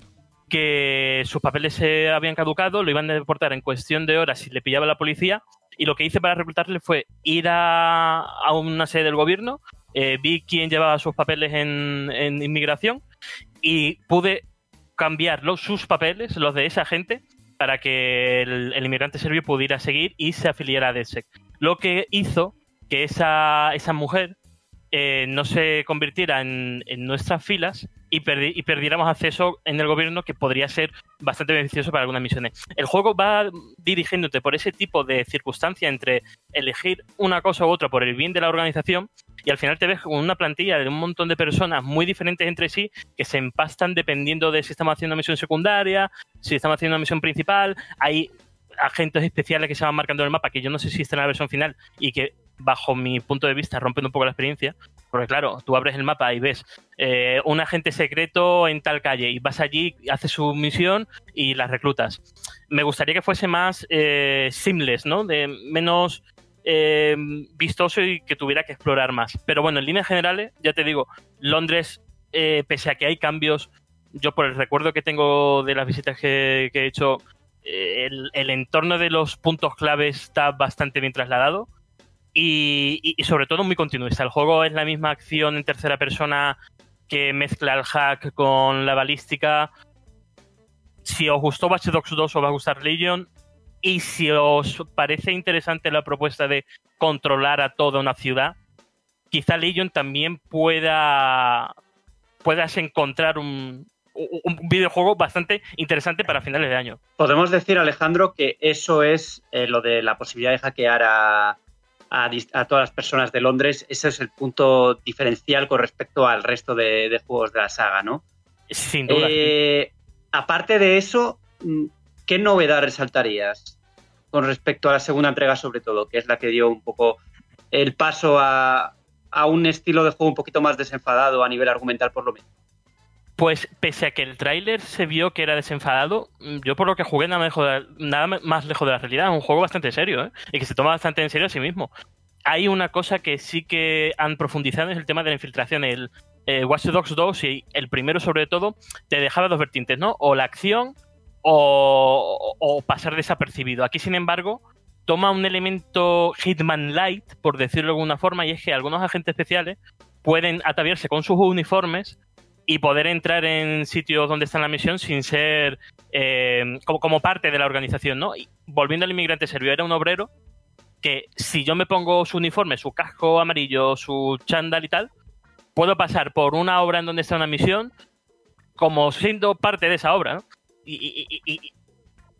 que sus papeles se habían caducado, lo iban a deportar en cuestión de horas si le pillaba la policía. Y lo que hice para reclutarle fue ir a, a una sede del gobierno, eh, vi quién llevaba sus papeles en, en inmigración y pude cambiar los, sus papeles, los de esa gente, para que el, inmigrante serbio pudiera seguir y se afiliara a DSEC. Lo que hizo que esa, esa mujer eh, no se convirtiera en, nuestras filas y, y, perdiéramos acceso en el gobierno que podría ser bastante beneficioso para algunas misiones. El juego va dirigiéndote por ese tipo de circunstancia entre elegir una cosa u otra por el bien de la organización y al final te ves con una plantilla de un montón de personas muy diferentes entre sí que se empastan dependiendo de si estamos haciendo una misión secundaria, si estamos haciendo una misión principal. Hay agentes especiales que se van marcando en el mapa que yo no sé si están en la versión final y que bajo mi punto de vista, rompen un poco la experiencia. Porque claro, tú abres el mapa y ves eh, un agente secreto en tal calle y vas allí, haces su misión y las reclutas. Me gustaría que fuese más eh, seamless, ¿no? De menos eh, vistoso y que tuviera que explorar más. Pero bueno, en líneas generales, ya te digo, Londres, eh, pese a que hay cambios, yo por el recuerdo que tengo de las visitas que, he hecho, el, el entorno de los puntos clave está bastante bien trasladado y, sobre todo muy continuista. El juego es la misma acción en tercera persona que mezcla el hack con la balística. Si os gustó Watch Dogs 2 os va a gustar Legion. Y si os parece interesante la propuesta de controlar a toda una ciudad, quizá Legion también pueda puedas encontrar un, videojuego bastante interesante para finales de año. Podemos decir, Alejandro, que eso es eh, lo de la posibilidad de hackear a, a, todas las personas de Londres, ese es el punto diferencial con respecto al resto de, juegos de la saga, ¿no? Sin duda. Eh, aparte de eso, mm, ¿qué novedad resaltarías con respecto a la segunda entrega, sobre todo, que es la que dio un poco el paso a, a un estilo de juego un poquito más desenfadado a nivel argumental, por lo menos? Pues pese a que el tráiler se vio que era desenfadado, mm, yo por lo que jugué nada, más lejos de la realidad. Es un juego bastante serio ¿eh? y que se toma bastante en serio a sí mismo. Hay una cosa que sí que han profundizado es el tema de la infiltración. El eh, Watch Dogs 2 y el primero sobre todo te dejaba dos vertientes, ¿no? O la acción o, pasar desapercibido. Aquí sin embargo toma un elemento Hitman Light, por decirlo de alguna forma, y es que algunos agentes especiales pueden ataviarse con sus uniformes y poder entrar en sitios donde está la misión sin ser eh, como, parte de la organización, ¿no? Volviendo al inmigrante serbio, era un obrero que si yo me pongo su uniforme, su casco amarillo, su chándal y tal, puedo pasar por una obra en donde está una misión como siendo parte de esa obra. Y, y,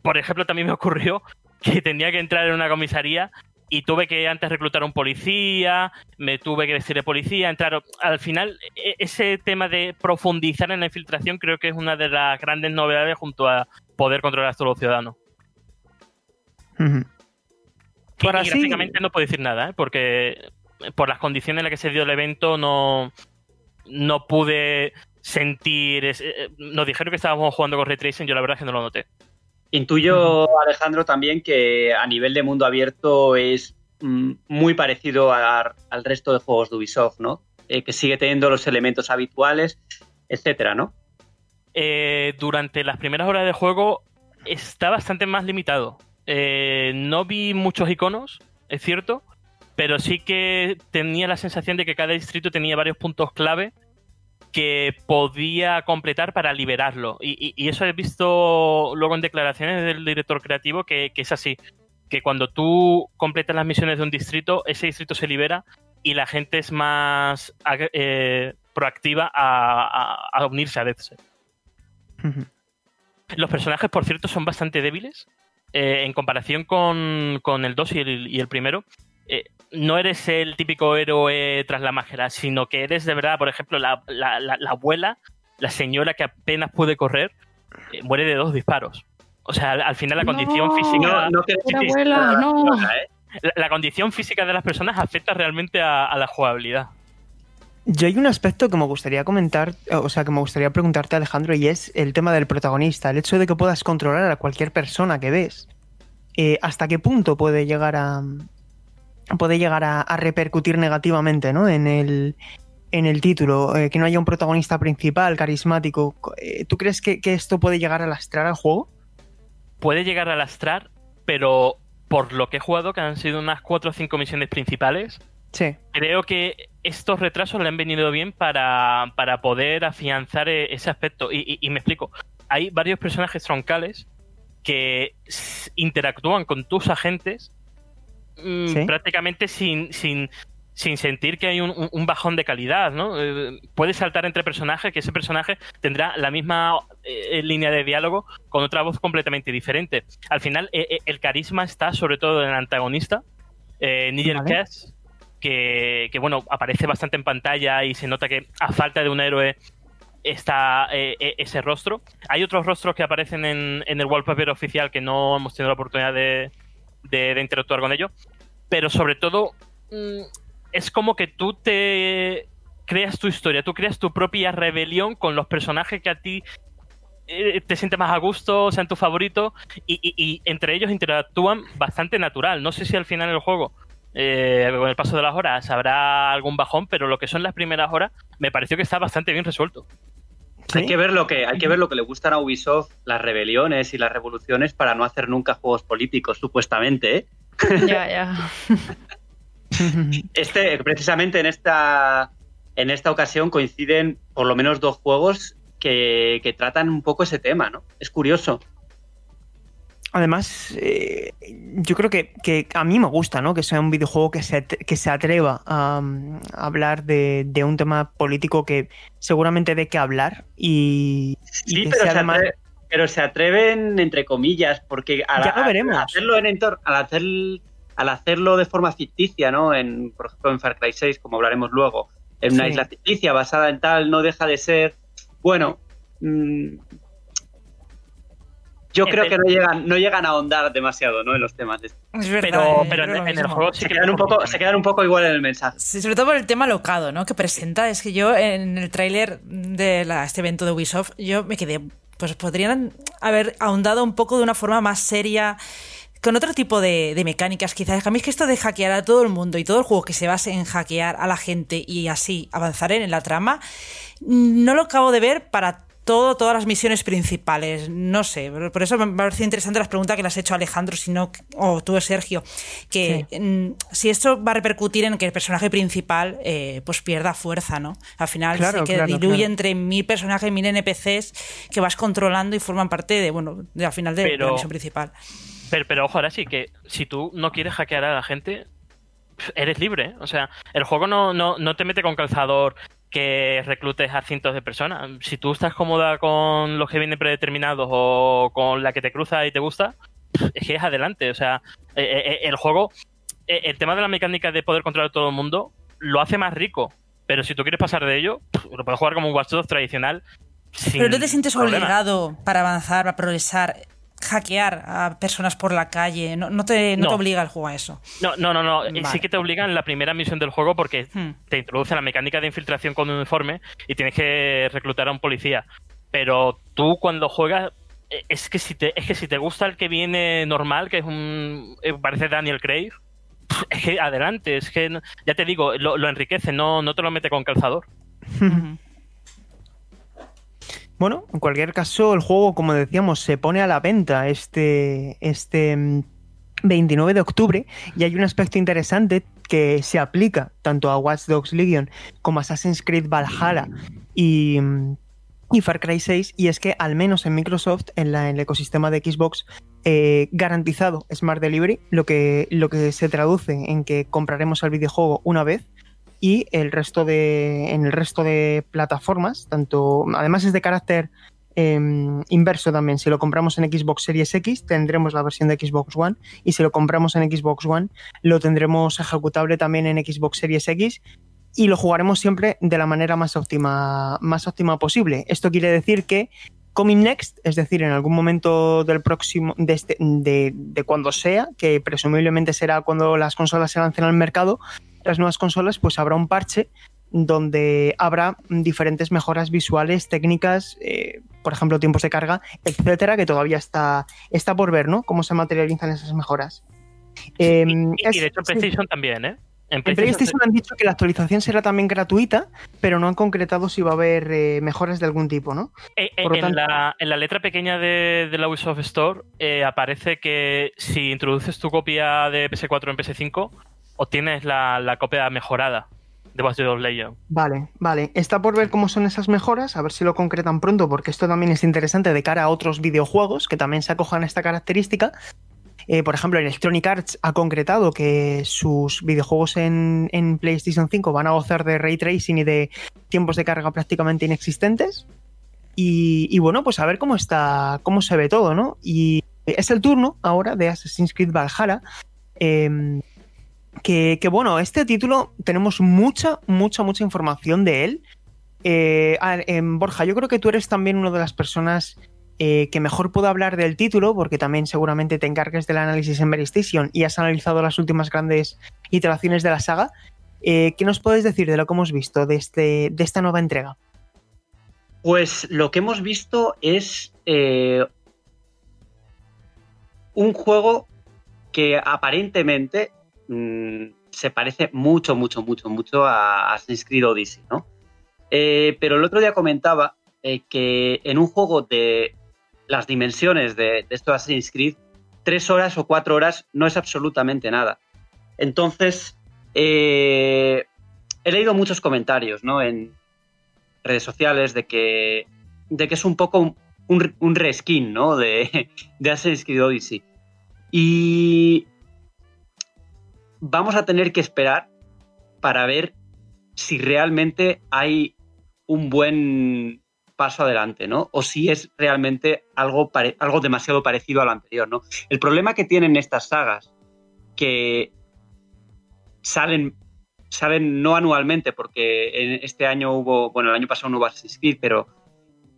por ejemplo, también me ocurrió que tenía que entrar en una comisaría y tuve que antes reclutar a un policía, me tuve que vestir de policía, entrar. Al final, e, ese tema de profundizar en la infiltración creo que es una de las grandes novedades junto a poder controlar a todos los ciudadanos. prácticamente no puedo decir nada, ¿eh? porque por las condiciones en las que se dio el evento no, no pude sentir... Eh, nos dijeron que estábamos jugando con Ray Tracing, yo la verdad es que no lo noté. Intuyo, Alejandro, también que a nivel de mundo abierto es mm, muy parecido al resto de juegos de Ubisoft, ¿no? Eh, que sigue teniendo los elementos habituales, etcétera, ¿no? Eh, durante las primeras horas de juego está bastante más limitado. Eh, no vi muchos iconos, es cierto, pero sí que tenía la sensación de que cada distrito tenía varios puntos clave que podía completar para liberarlo. Y, eso he visto luego en declaraciones del director creativo que, es así, que cuando tú completas las misiones de un distrito, ese distrito se libera y la gente es más eh, proactiva a, unirse a Deathset. Los personajes, por cierto, son bastante débiles. Eh, en comparación con, el 2 y el, primero, eh, no eres el típico héroe tras la máscara, sino que eres de verdad, por ejemplo, la, abuela, la señora que apenas puede correr, eh, muere de dos disparos. O sea, al, final la condición física. No, abuela, no. La, condición física de las personas afecta realmente a, la jugabilidad. Yo hay un aspecto que me gustaría comentar, o sea, que me gustaría preguntarte, Alejandro, y es el tema del protagonista, el hecho de que puedas controlar a cualquier persona que ves. Eh, ¿Hasta qué punto puede llegar a, puede llegar a, repercutir negativamente ¿no? en, el, en el título, eh, que no haya un protagonista principal, carismático. Eh, ¿Tú crees que, esto puede llegar a lastrar al juego? Puede llegar a lastrar, pero por lo que he jugado, que han sido unas 4 o 5 misiones principales, sí. creo que estos retrasos le han venido bien para, poder afianzar e, ese aspecto. y me explico. Hay varios personajes troncales que interactúan con tus agentes Mm, prácticamente sin, sin sin sentir que hay un, bajón de calidad, ¿no? Eh, puedes saltar entre personajes, que ese personaje tendrá la misma eh, línea de diálogo con otra voz completamente diferente. Al final, eh, eh, el carisma está sobre todo en el antagonista, Nigel Vale. Cass, que, que, bueno, aparece bastante en pantalla y se nota que a falta de un héroe está ese rostro. Hay otros rostros que aparecen en, en el wallpaper oficial que no hemos tenido la oportunidad de, de- interactuar con ellos, pero sobre todo mm, es como que tú te creas tu historia, tú creas tu propia rebelión con los personajes que a ti eh, te sientes más a gusto, sean tu favorito, y, y- y entre ellos interactúan bastante natural. No sé si al final del juego, eh, con el paso de las horas, habrá algún bajón, pero lo que son las primeras horas, me pareció que está bastante bien resuelto. ¿Sí? Hay que ver lo que hay que ver lo que le gustan a Ubisoft las rebeliones y las revoluciones para no hacer nunca juegos políticos supuestamente. ¿eh? Ya, ya. Este precisamente en esta en esta ocasión coinciden por lo menos dos juegos que, que tratan un poco ese tema, ¿no? Es curioso. Además, eh, yo creo que, que a mí me gusta, ¿no? Que sea un videojuego que se, que se atreva a, a hablar de, de un tema político que seguramente de qué hablar y, y Sí, que pero sea se, además- atre- pero se atreven entre comillas, porque al, Ya lo al veremos. hacerlo en entor- al, hacer, al hacerlo de forma ficticia, ¿no? En, por ejemplo, en Far Cry 6, como hablaremos luego, en una Sí. isla ficticia basada en tal, no deja de ser. Bueno. mm, yo creo que no llegan, no llegan a ahondar demasiado, ¿no? En los temas. de- Es verdad. Pero, eh, pero en, el juego sí Se que quedan, un poco, se quedan un poco igual en el mensaje. Sí, sobre todo por el tema locado, ¿no? Que presenta. Es que yo en el tráiler de la- este evento de Ubisoft, yo me quedé. Pues podrían haber ahondado un poco de una forma más seria. Con otro tipo de, de mecánicas, quizás. A mí es que esto de hackear a todo el mundo y todo el juego que se base en hackear a la gente y así avanzar en la trama, no lo acabo de ver para todo, todas las misiones principales. No sé, por eso me parece interesante las preguntas que le has hecho a Alejandro, si no, o tú, Sergio, que mm, si esto va a repercutir en que el personaje principal eh, pues pierda fuerza, ¿no? Al final Claro, sí que claro, diluye claro. entre mil personajes, mil NPCs que vas controlando y forman parte de, bueno, de, al final de, de Pero- la misión principal. Pero, pero ojo, ahora sí que si tú no quieres hackear a la gente, eres libre. ¿eh? O sea, el juego no, no, no te mete con calzador que reclutes a cientos de personas. Si tú estás cómoda con los que vienen predeterminados o con la que te cruza y te gusta, es que es adelante. O sea, eh, eh, el juego, eh, el tema de la mecánica de poder controlar a todo el mundo, lo hace más rico. Pero si tú quieres pasar de ello, lo puedes jugar como un Watch Dogs tradicional. sin Pero no te sientes obligado para avanzar, para progresar, hackear a personas por la calle. No, no te, no No. te obliga el juego a eso. No, no, no, no. Vale. Sí que te obligan en la primera misión del juego porque Hmm. te introduce la mecánica de infiltración con un uniforme y tienes que reclutar a un policía. Pero tú cuando juegas eh, es que si te es que si te gusta el que viene normal, que es un eh, parece Daniel Craig, es que adelante, es que ya te digo, lo, lo enriquece, no no te lo mete con calzador. Bueno, en cualquier caso, el juego, como decíamos, se pone a la venta este, este mm, 29 de octubre y hay un aspecto interesante que se aplica tanto a Watch Dogs Legion como a Assassin's Creed Valhalla y, mm, y Far Cry 6 y es que al menos en Microsoft, en, la- en el ecosistema de Xbox, eh, garantizado Smart Delivery, lo que, lo que se traduce en que compraremos el videojuego una vez y el resto de en el resto de plataformas tanto además es de carácter eh, inverso también. Si lo compramos en Xbox Series X tendremos la versión de Xbox One y si lo compramos en Xbox One lo tendremos ejecutable también en Xbox Series X y lo jugaremos siempre de la manera más óptima más óptima posible. Esto quiere decir que Coming Next, es decir, en algún momento del próximo, de, este- de, de cuando sea, que presumiblemente será cuando las consolas se lancen al mercado, las nuevas consolas, pues habrá un parche donde habrá diferentes mejoras visuales, técnicas, eh, por ejemplo, tiempos de carga, etcétera, que todavía está, está por ver, ¿no? Cómo se materializan esas mejoras. Eh, y, y- es- y de hecho en sí. PlayStation también, ¿eh? En En PlayStation, PlayStation han dicho que la actualización será también gratuita, pero no han concretado si va a haber eh, mejoras de algún tipo, ¿no? Eh, eh, en, la, en la letra pequeña de, de la Ubisoft Store aparece que si introduces tu copia de PS4 en PS5, obtienes la, la copia mejorada de Watch Dogs Legion. Vale, vale. Está por ver cómo son esas mejoras, a ver si lo concretan pronto, porque esto también es interesante de cara a otros videojuegos que también se acojan a esta característica. Eh, por ejemplo, Electronic Arts ha concretado que sus videojuegos en, PlayStation 5 van a gozar de ray tracing y de tiempos de carga prácticamente inexistentes. Y, bueno, pues a ver cómo está, cómo se ve todo, ¿no? Y es el turno ahora de Assassin's Creed Valhalla. Eh, que, bueno, este título tenemos mucha, mucha, mucha información de él. Eh, Borja, yo creo que tú eres también una de las personas eh, que mejor puedo hablar del título, porque también seguramente te encargues del análisis en Mary y has analizado las últimas grandes iteraciones de la saga. Eh, ¿Qué nos puedes decir de lo que hemos visto de, este, de esta nueva entrega? Pues lo que hemos visto es un juego que aparentemente mmm, se parece mucho, mucho, mucho, mucho a Assassin's Creed Odyssey, ¿no? Eh, pero el otro día comentaba eh, que en un juego de las dimensiones de, de esto de Assassin's Creed, tres horas o cuatro horas no es absolutamente nada. Entonces, eh, he leído muchos comentarios ¿no? en redes sociales de que, de que es un poco un, un, un reskin ¿no? de, de Assassin's Creed Odyssey. Y vamos a tener que esperar para ver si realmente hay un buen paso adelante, ¿no? O si es realmente algo, algo demasiado parecido a lo anterior, ¿no? El problema que tienen estas sagas, que salen, salen no anualmente, porque en este año hubo, bueno, el año pasado no hubo Assassin's Creed, pero,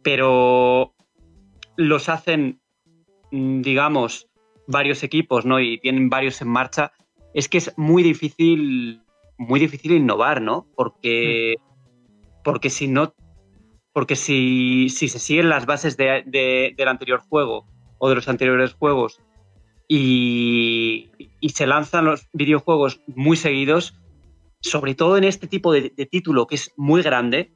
pero los hacen, digamos, varios equipos, ¿no? Y tienen varios en marcha, es que es muy difícil, muy difícil innovar, ¿no? Porque, porque si no, porque si, si se siguen las bases de, de, del anterior juego o de los anteriores juegos y, y, se lanzan los videojuegos muy seguidos, sobre todo en este tipo de, título que es muy grande,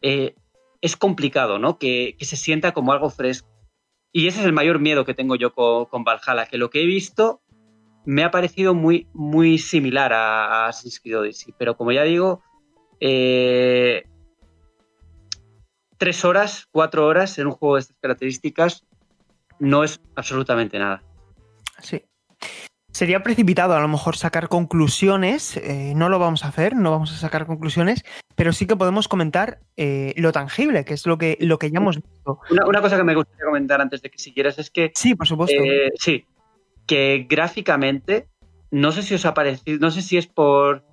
eh, es complicado, ¿no? Que, se sienta como algo fresco. Y ese es el mayor miedo que tengo yo con Valhalla, que lo que he visto me ha parecido muy, muy similar a, a Assassin's Creed Odyssey. Pero como ya digo, eh, tres horas, cuatro horas en un juego de estas características no es absolutamente nada. Sí. Sería precipitado a lo mejor sacar conclusiones, eh, no lo vamos a hacer, no vamos a sacar conclusiones, pero sí que podemos comentar eh, lo tangible, que es lo que, lo que ya hemos visto. Una, una, cosa que me gustaría comentar antes de que siguieras es que... Sí, por supuesto. Eh, sí, que gráficamente, no sé si os ha parecido, no sé si es por...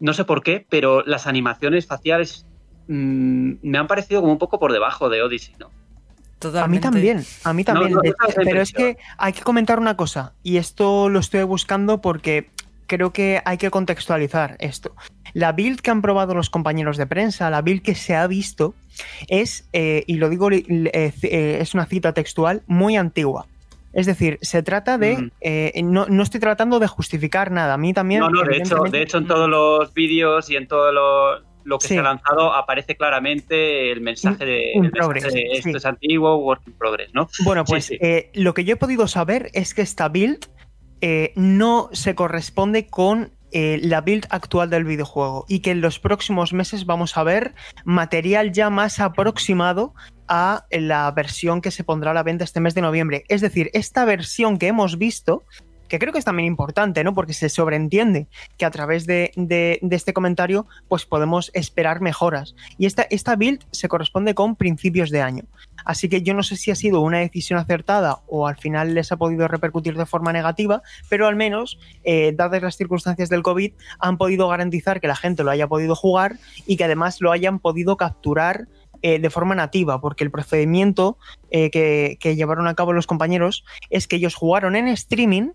No sé por qué, pero las animaciones faciales mmm, me han parecido como un poco por debajo de Odyssey, ¿no? Totalmente. A mí también, a mí también. No, no, pero es que hay que comentar una cosa, y esto lo estoy buscando porque creo que hay que contextualizar esto. La build que han probado los compañeros de prensa, la build que se ha visto, es, eh, y lo digo, eh, es una cita textual, muy antigua. Es decir, se trata de. Mm. Eh, no, no, estoy tratando de justificar nada. A mí también. No, no, de hecho, de hecho en todos los vídeos y en todos los lo que sí. se ha lanzado aparece claramente el mensaje de, el mensaje de esto sí. es antiguo, work in progress, ¿no? Bueno, pues sí, eh, lo que yo he podido saber es que esta build eh, no se corresponde con eh, la build actual del videojuego y que en los próximos meses vamos a ver material ya más aproximado a la versión que se pondrá a la venta este mes de noviembre. Es decir, esta versión que hemos visto que creo que es también importante, ¿no? Porque se sobreentiende que a través de, de, este comentario, pues podemos esperar mejoras. Y esta, esta build se corresponde con principios de año. Así que yo no sé si ha sido una decisión acertada o al final les ha podido repercutir de forma negativa, pero al menos, eh, dadas las circunstancias del COVID, han podido garantizar que la gente lo haya podido jugar y que además lo hayan podido capturar eh, de forma nativa, porque el procedimiento eh, que, que, llevaron a cabo los compañeros es que ellos jugaron en streaming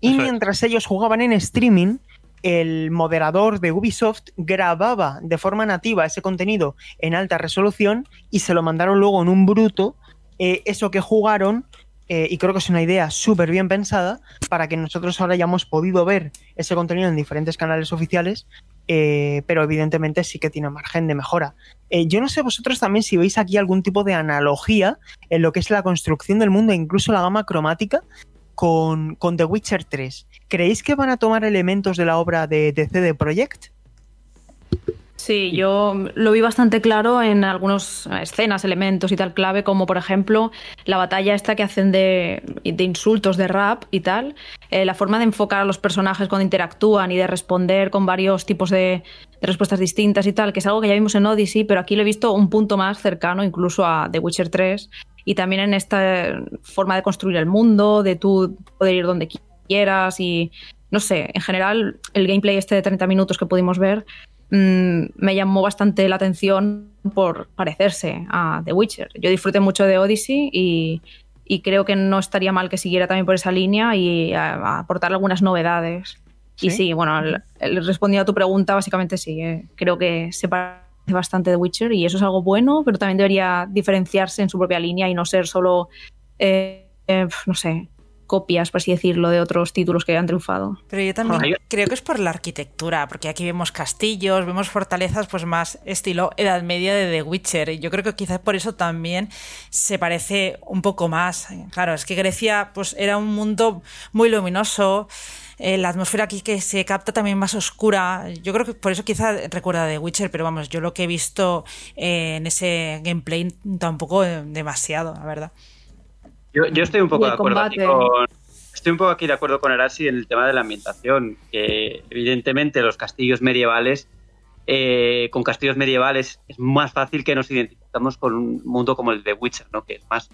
y mientras ellos jugaban en streaming, el moderador de Ubisoft grababa de forma nativa ese contenido en alta resolución y se lo mandaron luego en un bruto eh, eso que jugaron. Eh, y creo que es una idea súper bien pensada para que nosotros ahora hayamos podido ver ese contenido en diferentes canales oficiales, eh, pero evidentemente sí que tiene margen de mejora. Yo no sé vosotros también si veis aquí algún tipo de analogía en lo que es la construcción del mundo e incluso la gama cromática con, con, The Witcher 3. ¿Creéis que van a tomar elementos de la obra de, de CD Projekt? Sí, yo lo vi bastante claro en algunas escenas, elementos y tal clave, como por ejemplo la batalla esta que hacen de, de insultos, de rap y tal, eh, la forma de enfocar a los personajes cuando interactúan y de responder con varios tipos de, de, respuestas distintas y tal, que es algo que ya vimos en Odyssey, pero aquí lo he visto un punto más cercano incluso a The Witcher 3 y también en esta forma de construir el mundo, de tú poder ir donde quieras y no sé, en general el gameplay este de 30 minutos que pudimos ver mmm, me llamó bastante la atención por parecerse a The Witcher. Yo disfruté mucho de Odyssey y, y creo que no estaría mal que siguiera también por esa línea y a, a aportar algunas novedades. ¿Sí? Y sí, bueno, el, el, respondiendo a tu pregunta, básicamente sí, eh, creo que se parece bastante de Witcher y eso es algo bueno, pero también debería diferenciarse en su propia línea y no ser solo, eh, eh, no sé, copias, por así decirlo, de otros títulos que han triunfado. Pero yo también Ay. creo que es por la arquitectura, porque aquí vemos castillos, vemos fortalezas, pues más estilo Edad Media de The Witcher. Y yo creo que quizás por eso también se parece un poco más. Claro, es que Grecia pues era un mundo muy luminoso. Eh, la atmósfera aquí que se capta también más oscura. Yo creo que por eso quizá recuerda de Witcher, pero vamos, yo lo que he visto eh, en ese gameplay tampoco demasiado, la verdad. Yo, yo estoy un poco de acuerdo aquí con, estoy un poco aquí de acuerdo con Arasi en el tema de la ambientación, que evidentemente los castillos medievales, eh, con castillos medievales es más fácil que nos identificamos con un mundo como el de Witcher, ¿no? que es más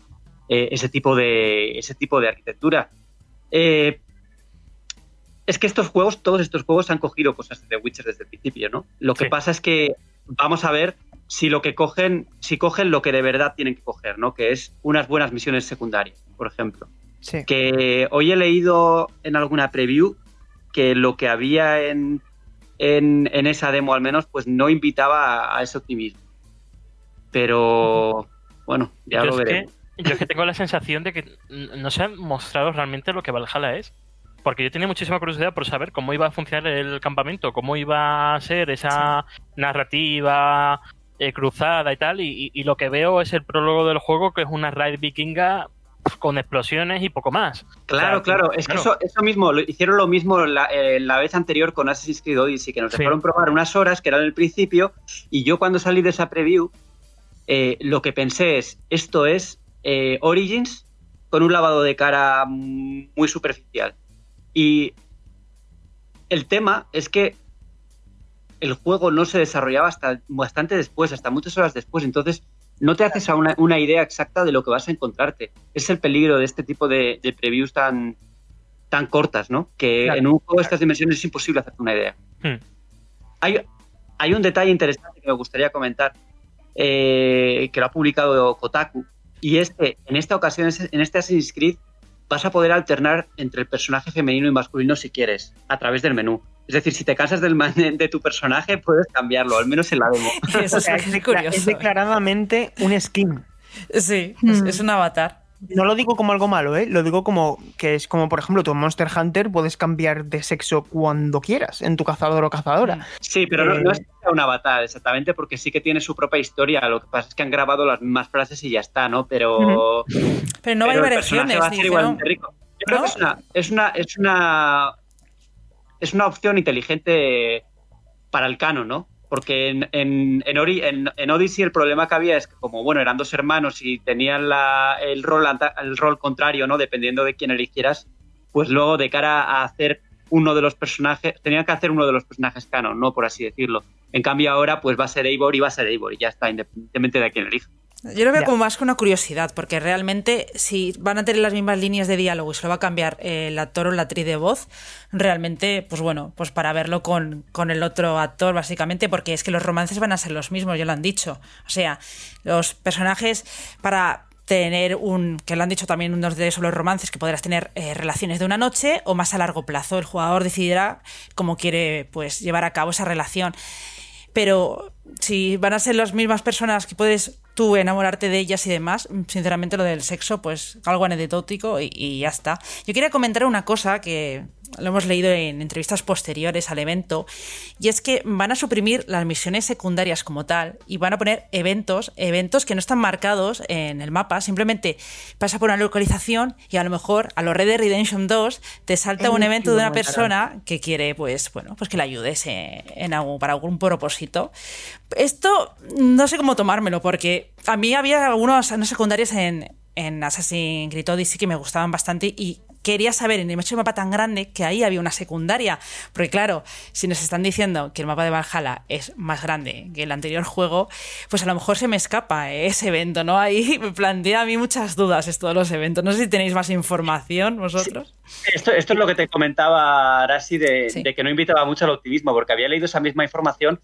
eh, ese, tipo de, ese tipo de arquitectura. Eh, es que estos juegos, todos estos juegos han cogido cosas de Witcher desde el principio, ¿no? Lo que sí. pasa es que vamos a ver si lo que cogen, si cogen lo que de verdad tienen que coger, ¿no? Que es unas buenas misiones secundarias, por ejemplo. Sí. Que hoy he leído en alguna preview que lo que había en, en, en esa demo al menos, pues no invitaba a, a ese optimismo. Pero bueno, ya yo lo veremos. Que, yo es que tengo la sensación de que no se ha mostrado realmente lo que Valhalla es. Porque yo tenía muchísima curiosidad por saber cómo iba a funcionar el campamento, cómo iba a ser esa sí. narrativa eh, cruzada y tal, y, y, lo que veo es el prólogo del juego, que es una raid vikinga con explosiones y poco más. Claro, o sea, claro, es claro. que eso, eso, mismo, lo, hicieron lo mismo la, eh, la, vez anterior con Assassin's Creed Odyssey, que nos dejaron sí. probar unas horas, que eran el principio, y yo cuando salí de esa preview, eh, lo que pensé es, esto es Origins con un lavado de cara muy superficial. Y el tema es que el juego no se desarrollaba hasta bastante después, hasta muchas horas después. Entonces, no te haces una, una idea exacta de lo que vas a encontrarte. Es el peligro de este tipo de, de previews tan, tan cortas, ¿no? Que claro, en un juego de estas dimensiones es imposible hacerte una idea. Hmm. Hay, hay, un detalle interesante que me gustaría comentar, eh, que lo ha publicado Kotaku, y es que en esta ocasión, en este Assassin's Creed, vas a poder alternar entre el personaje femenino y masculino si quieres, a través del menú. Es decir, si te cansas del de tu personaje, puedes cambiarlo, al menos en la demo. Eso es, es, curioso. es declaradamente un skin. Sí, mm. es, es, un avatar. No lo digo como algo malo, ¿eh? Lo digo como que es como, por ejemplo, tu Monster Hunter puedes cambiar de sexo cuando quieras en tu cazador o cazadora. Sí, pero no, no es un avatar exactamente porque sí que tiene su propia historia. Lo que pasa es que han grabado las mismas frases y ya está, ¿no? Pero. Uh -huh. Pero no hay variaciones. Va a ser igualmente rico. Yo creo ¿No? que es una, es una, es una es una opción inteligente para el canon, ¿no? Porque en, en, en, Ori, en, Odyssey el problema que había es que como, bueno, eran dos hermanos y tenían la, el, rol, el rol contrario, ¿no? Dependiendo de quién eligieras, pues luego de cara a hacer uno de los personajes, tenían que hacer uno de los personajes canon, ¿no? Por así decirlo. En cambio ahora, pues va a ser Eivor y va a ser Eivor y ya está, independientemente de quién elija. Yo lo veo ya. como más que una curiosidad, porque realmente si van a tener las mismas líneas de diálogo y se lo va a cambiar el actor o la actriz de voz, realmente, pues bueno, pues para verlo con, con, el otro actor, básicamente, porque es que los romances van a ser los mismos, ya lo han dicho. O sea, los personajes para tener un, que lo han dicho también unos de esos los romances, que podrás tener eh, relaciones de una noche o más a largo plazo. El jugador decidirá cómo quiere pues llevar a cabo esa relación pero si van a ser las mismas personas que puedes tú enamorarte de ellas y demás, sinceramente lo del sexo, pues algo anecdótico y, y ya está. Yo quería comentar una cosa que lo hemos leído en entrevistas posteriores al evento, y es que van a suprimir las misiones secundarias como tal y van a poner eventos, eventos que no están marcados en el mapa, simplemente pasa por una localización y a lo mejor a los Red Dead Redemption 2 te salta un evento de una persona que quiere, pues, bueno, pues que le ayudes en algún, para algún propósito. Esto no sé cómo tomármelo, porque a mí había algunos secundarias en, en Assassin's Creed Odyssey que me gustaban bastante y quería saber en el mapa tan grande que ahí había una secundaria. Porque claro, si nos están diciendo que el mapa de Valhalla es más grande que el anterior juego, pues a lo mejor se me escapa ese evento, ¿no? Ahí me plantea a mí muchas dudas esto de los eventos. No sé si tenéis más información vosotros. Esto, esto es lo que te comentaba Arasi de, de que no invitaba mucho al optimismo, porque había leído esa misma información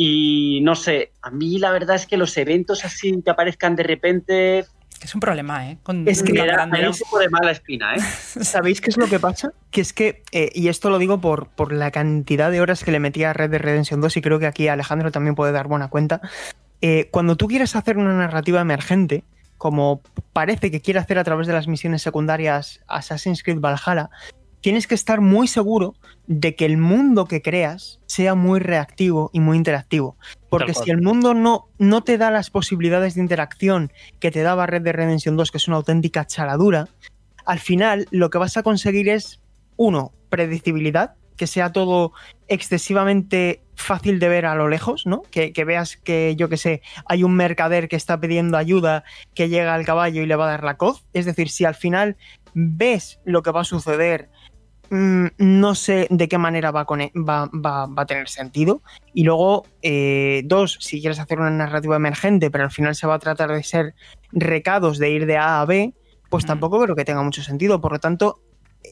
y no sé, a mí la verdad es que los eventos así que aparezcan de repente es un problema, ¿eh? es que era, un poco de mala espina, ¿eh? ¿Sabéis qué es lo que pasa? Que es que, eh, y esto lo digo por, por la cantidad de horas que le metí a Red de Redemption 2, y creo que aquí Alejandro también puede dar buena cuenta. Eh, cuando tú quieres hacer una narrativa emergente, como parece que quiere hacer a través de las misiones secundarias Assassin's Creed Valhalla, tienes que estar muy seguro de que el mundo que creas sea muy reactivo y muy interactivo. Porque si el mundo no, no te da las posibilidades de interacción que te daba Red de Redemption 2, que es una auténtica charadura, al final lo que vas a conseguir es, uno, predictibilidad, que sea todo excesivamente fácil de ver a lo lejos, ¿no? Que, que, veas que, yo que sé, hay un mercader que está pidiendo ayuda, que llega al caballo y le va a dar la coz. Es decir, si al final ves lo que va a suceder, no sé de qué manera va, a tener sentido. Y luego, eh, dos, si quieres hacer una narrativa emergente, pero al final se va a tratar de ser recados de ir de A a B, pues mm. tampoco creo que tenga mucho sentido. Por lo tanto,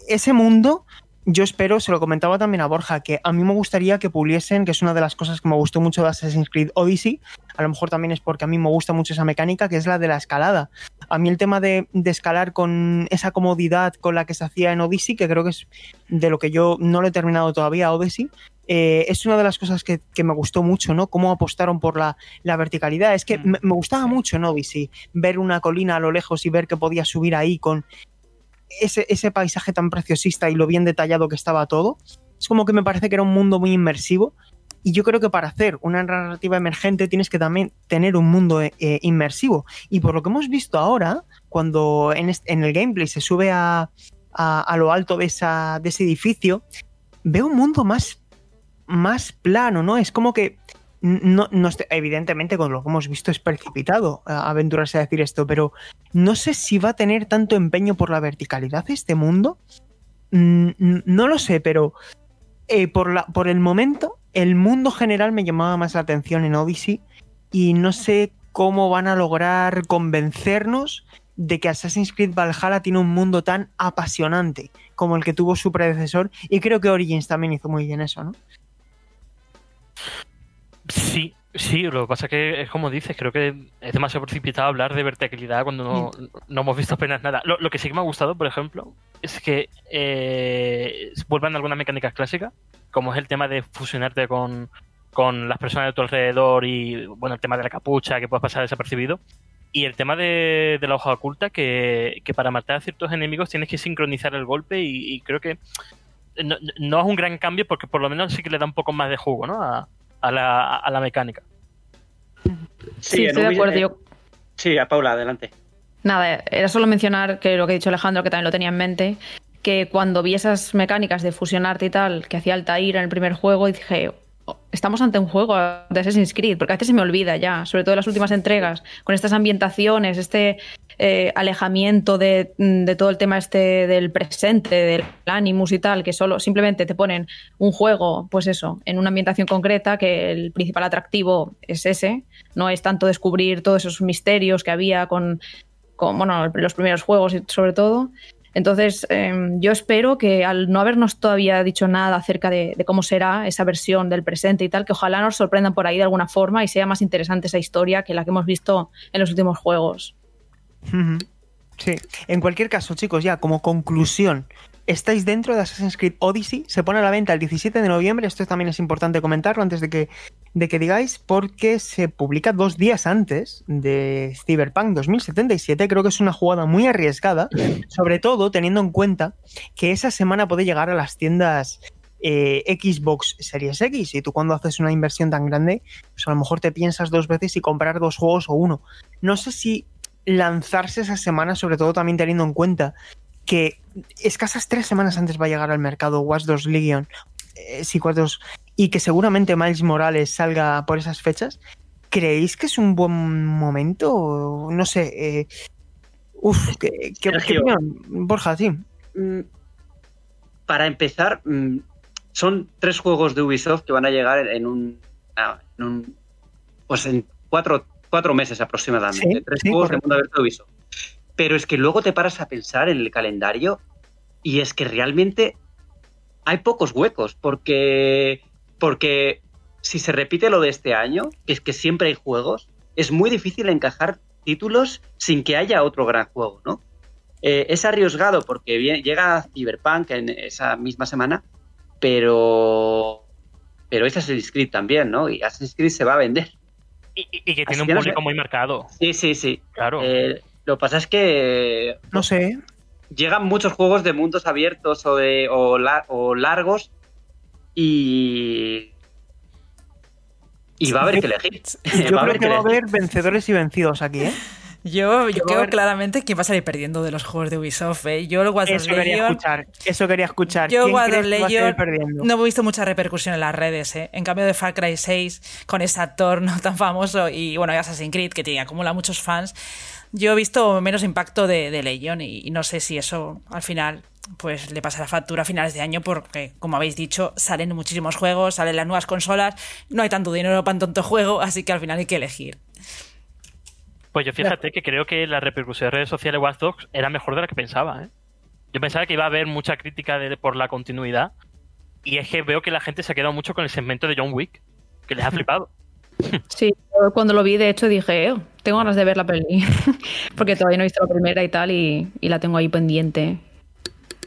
ese mundo yo espero, se lo comentaba también a Borja, que a mí me gustaría que puliesen, que es una de las cosas que me gustó mucho de Assassin's Creed Odyssey, a lo mejor también es porque a mí me gusta mucho esa mecánica, que es la de la escalada. A mí el tema de, escalar con esa comodidad con la que se hacía en Odyssey, que creo que es de lo que yo no lo he terminado todavía, Odyssey, eh, es una de las cosas que, me gustó mucho, ¿no? Cómo apostaron por la, verticalidad. Es que mm. me, me, gustaba mucho en Odyssey ver una colina a lo lejos y ver que podía subir ahí con ese, paisaje tan preciosista y lo bien detallado que estaba todo, es como que me parece que era un mundo muy inmersivo. Y yo creo que para hacer una narrativa emergente tienes que también tener un mundo eh, eh, inmersivo. Y por lo que hemos visto ahora, cuando en, el gameplay se sube a, lo alto de, esa, de ese edificio, veo un mundo más, más plano, ¿no? Es como que no, evidentemente con lo que hemos visto es precipitado aventurarse a decir esto, pero no sé si va a tener tanto empeño por la verticalidad este mundo. Mm, no lo sé, pero eh, por el momento el mundo general me llamaba más la atención en Odyssey y no sé cómo van a lograr convencernos de que Assassin's Creed Valhalla tiene un mundo tan apasionante como el que tuvo su predecesor y creo que Origins también hizo muy bien eso, ¿no? Sí, sí, lo que pasa es que es como dices, creo que es demasiado precipitado hablar de verticalidad cuando no, mm. hemos visto apenas nada. Lo, que sí que me ha gustado, por ejemplo, es que eh, vuelvan algunas mecánicas clásicas, como es el tema de fusionarte con, las personas de tu alrededor y, bueno, el tema de la capucha, que puedes pasar desapercibido. Y el tema de, la hoja oculta, que, para matar a ciertos enemigos tienes que sincronizar el golpe y, creo que no, no, es un gran cambio porque por lo menos sí que le da un poco más de jugo ¿no? a, a la, a la mecánica. Sí, estoy de acuerdo. Sí, a Paula, adelante. Nada, era solo mencionar que lo que ha dicho Alejandro, que también lo tenía en mente, que cuando vi esas mecánicas de fusionarte y tal, que hacía Altair en el primer juego, y dije, estamos ante un juego de Assassin's Creed, porque a veces se me olvida ya, sobre todo en las últimas entregas, con estas ambientaciones, este eh, alejamiento de, todo el tema este del presente, del Animus y tal, que solo simplemente te ponen un juego, pues eso, en una ambientación concreta, que el principal atractivo es ese, no es tanto descubrir todos esos misterios que había con, con bueno, los primeros juegos sobre todo, entonces, em, yo espero que al no habernos todavía dicho nada acerca de, cómo será esa versión del presente y tal, que ojalá nos sorprendan por ahí de alguna forma y sea más interesante esa historia que la que hemos visto en los últimos juegos. Sí, en cualquier caso, chicos, ya como conclusión, estáis dentro de Assassin's Creed Odyssey, se pone a la venta el 17 de noviembre, esto también es importante comentarlo antes de que, de que digáis, porque se publica dos días antes de Cyberpunk 2077, creo que es una jugada muy arriesgada, sobre todo teniendo en cuenta que esa semana puede llegar a las tiendas eh, Xbox Series X. Y tú cuando haces una inversión tan grande, pues a lo mejor te piensas dos veces si comprar dos juegos o uno. No sé si lanzarse esa semana, sobre todo también teniendo en cuenta que escasas tres semanas antes va a llegar al mercado Watch 2 Legion eh, y que seguramente Miles Morales salga por esas fechas, ¿creéis que es un buen momento? No sé. Eh, uf, ¿qué, qué, qué opinión? Borja, sí. Mm, para empezar, mm, son tres juegos de Ubisoft que van a llegar en un, en un pues en cuatro cuatro meses aproximadamente. Sí, tres sí, juegos de mundo abierto Ubisoft. Pero es que luego te paras a pensar en el calendario y es que realmente hay pocos huecos porque, porque si se repite lo de este año, que es que siempre hay juegos, es muy difícil encajar títulos sin que haya otro gran juego, ¿no? Eh, es arriesgado porque vie- llega Cyberpunk en esa misma semana, pero pero es Assassin's Creed también, ¿no? Y Assassin's Creed se va a vender. Y, y- y que Así tiene un que público muy marcado. Sí, sí, sí. Claro. Eh, lo que pasa es que No sé. llegan muchos juegos de mundos abiertos o de o, la- o largos y y va a haber que elegir. Yo creo haber que va a haber vencedores y vencidos aquí, ¿eh? Yo, yo creo claramente quién va a salir perdiendo de los juegos de Ubisoft. ¿eh? Yo el Watch Eso quería Legion escuchar. Eso quería escuchar. Yo ¿Quién Watch Legion no he visto mucha repercusión en las redes. ¿eh? En cambio de Far Cry 6, con ese actor no tan famoso, y bueno, Assassin's Creed, que tiene, acumula muchos fans, yo he visto menos impacto de, de Legion y, y no sé si eso al final pues le pasa la factura a finales de año porque, como habéis dicho, salen muchísimos juegos, salen las nuevas consolas, no hay tanto dinero para tanto juego, así que al final hay que elegir. Pues yo fíjate que creo que la repercusión de redes sociales de Watch Dogs era mejor de la que pensaba. ¿eh? Yo pensaba que iba a haber mucha crítica de- por la continuidad. Y es que veo que la gente se ha quedado mucho con el segmento de John Wick, que les ha flipado. Sí, yo cuando lo vi, de hecho, dije, "Oh, tengo ganas de ver la peli. Porque todavía no he visto la primera y tal, y, y la tengo ahí pendiente.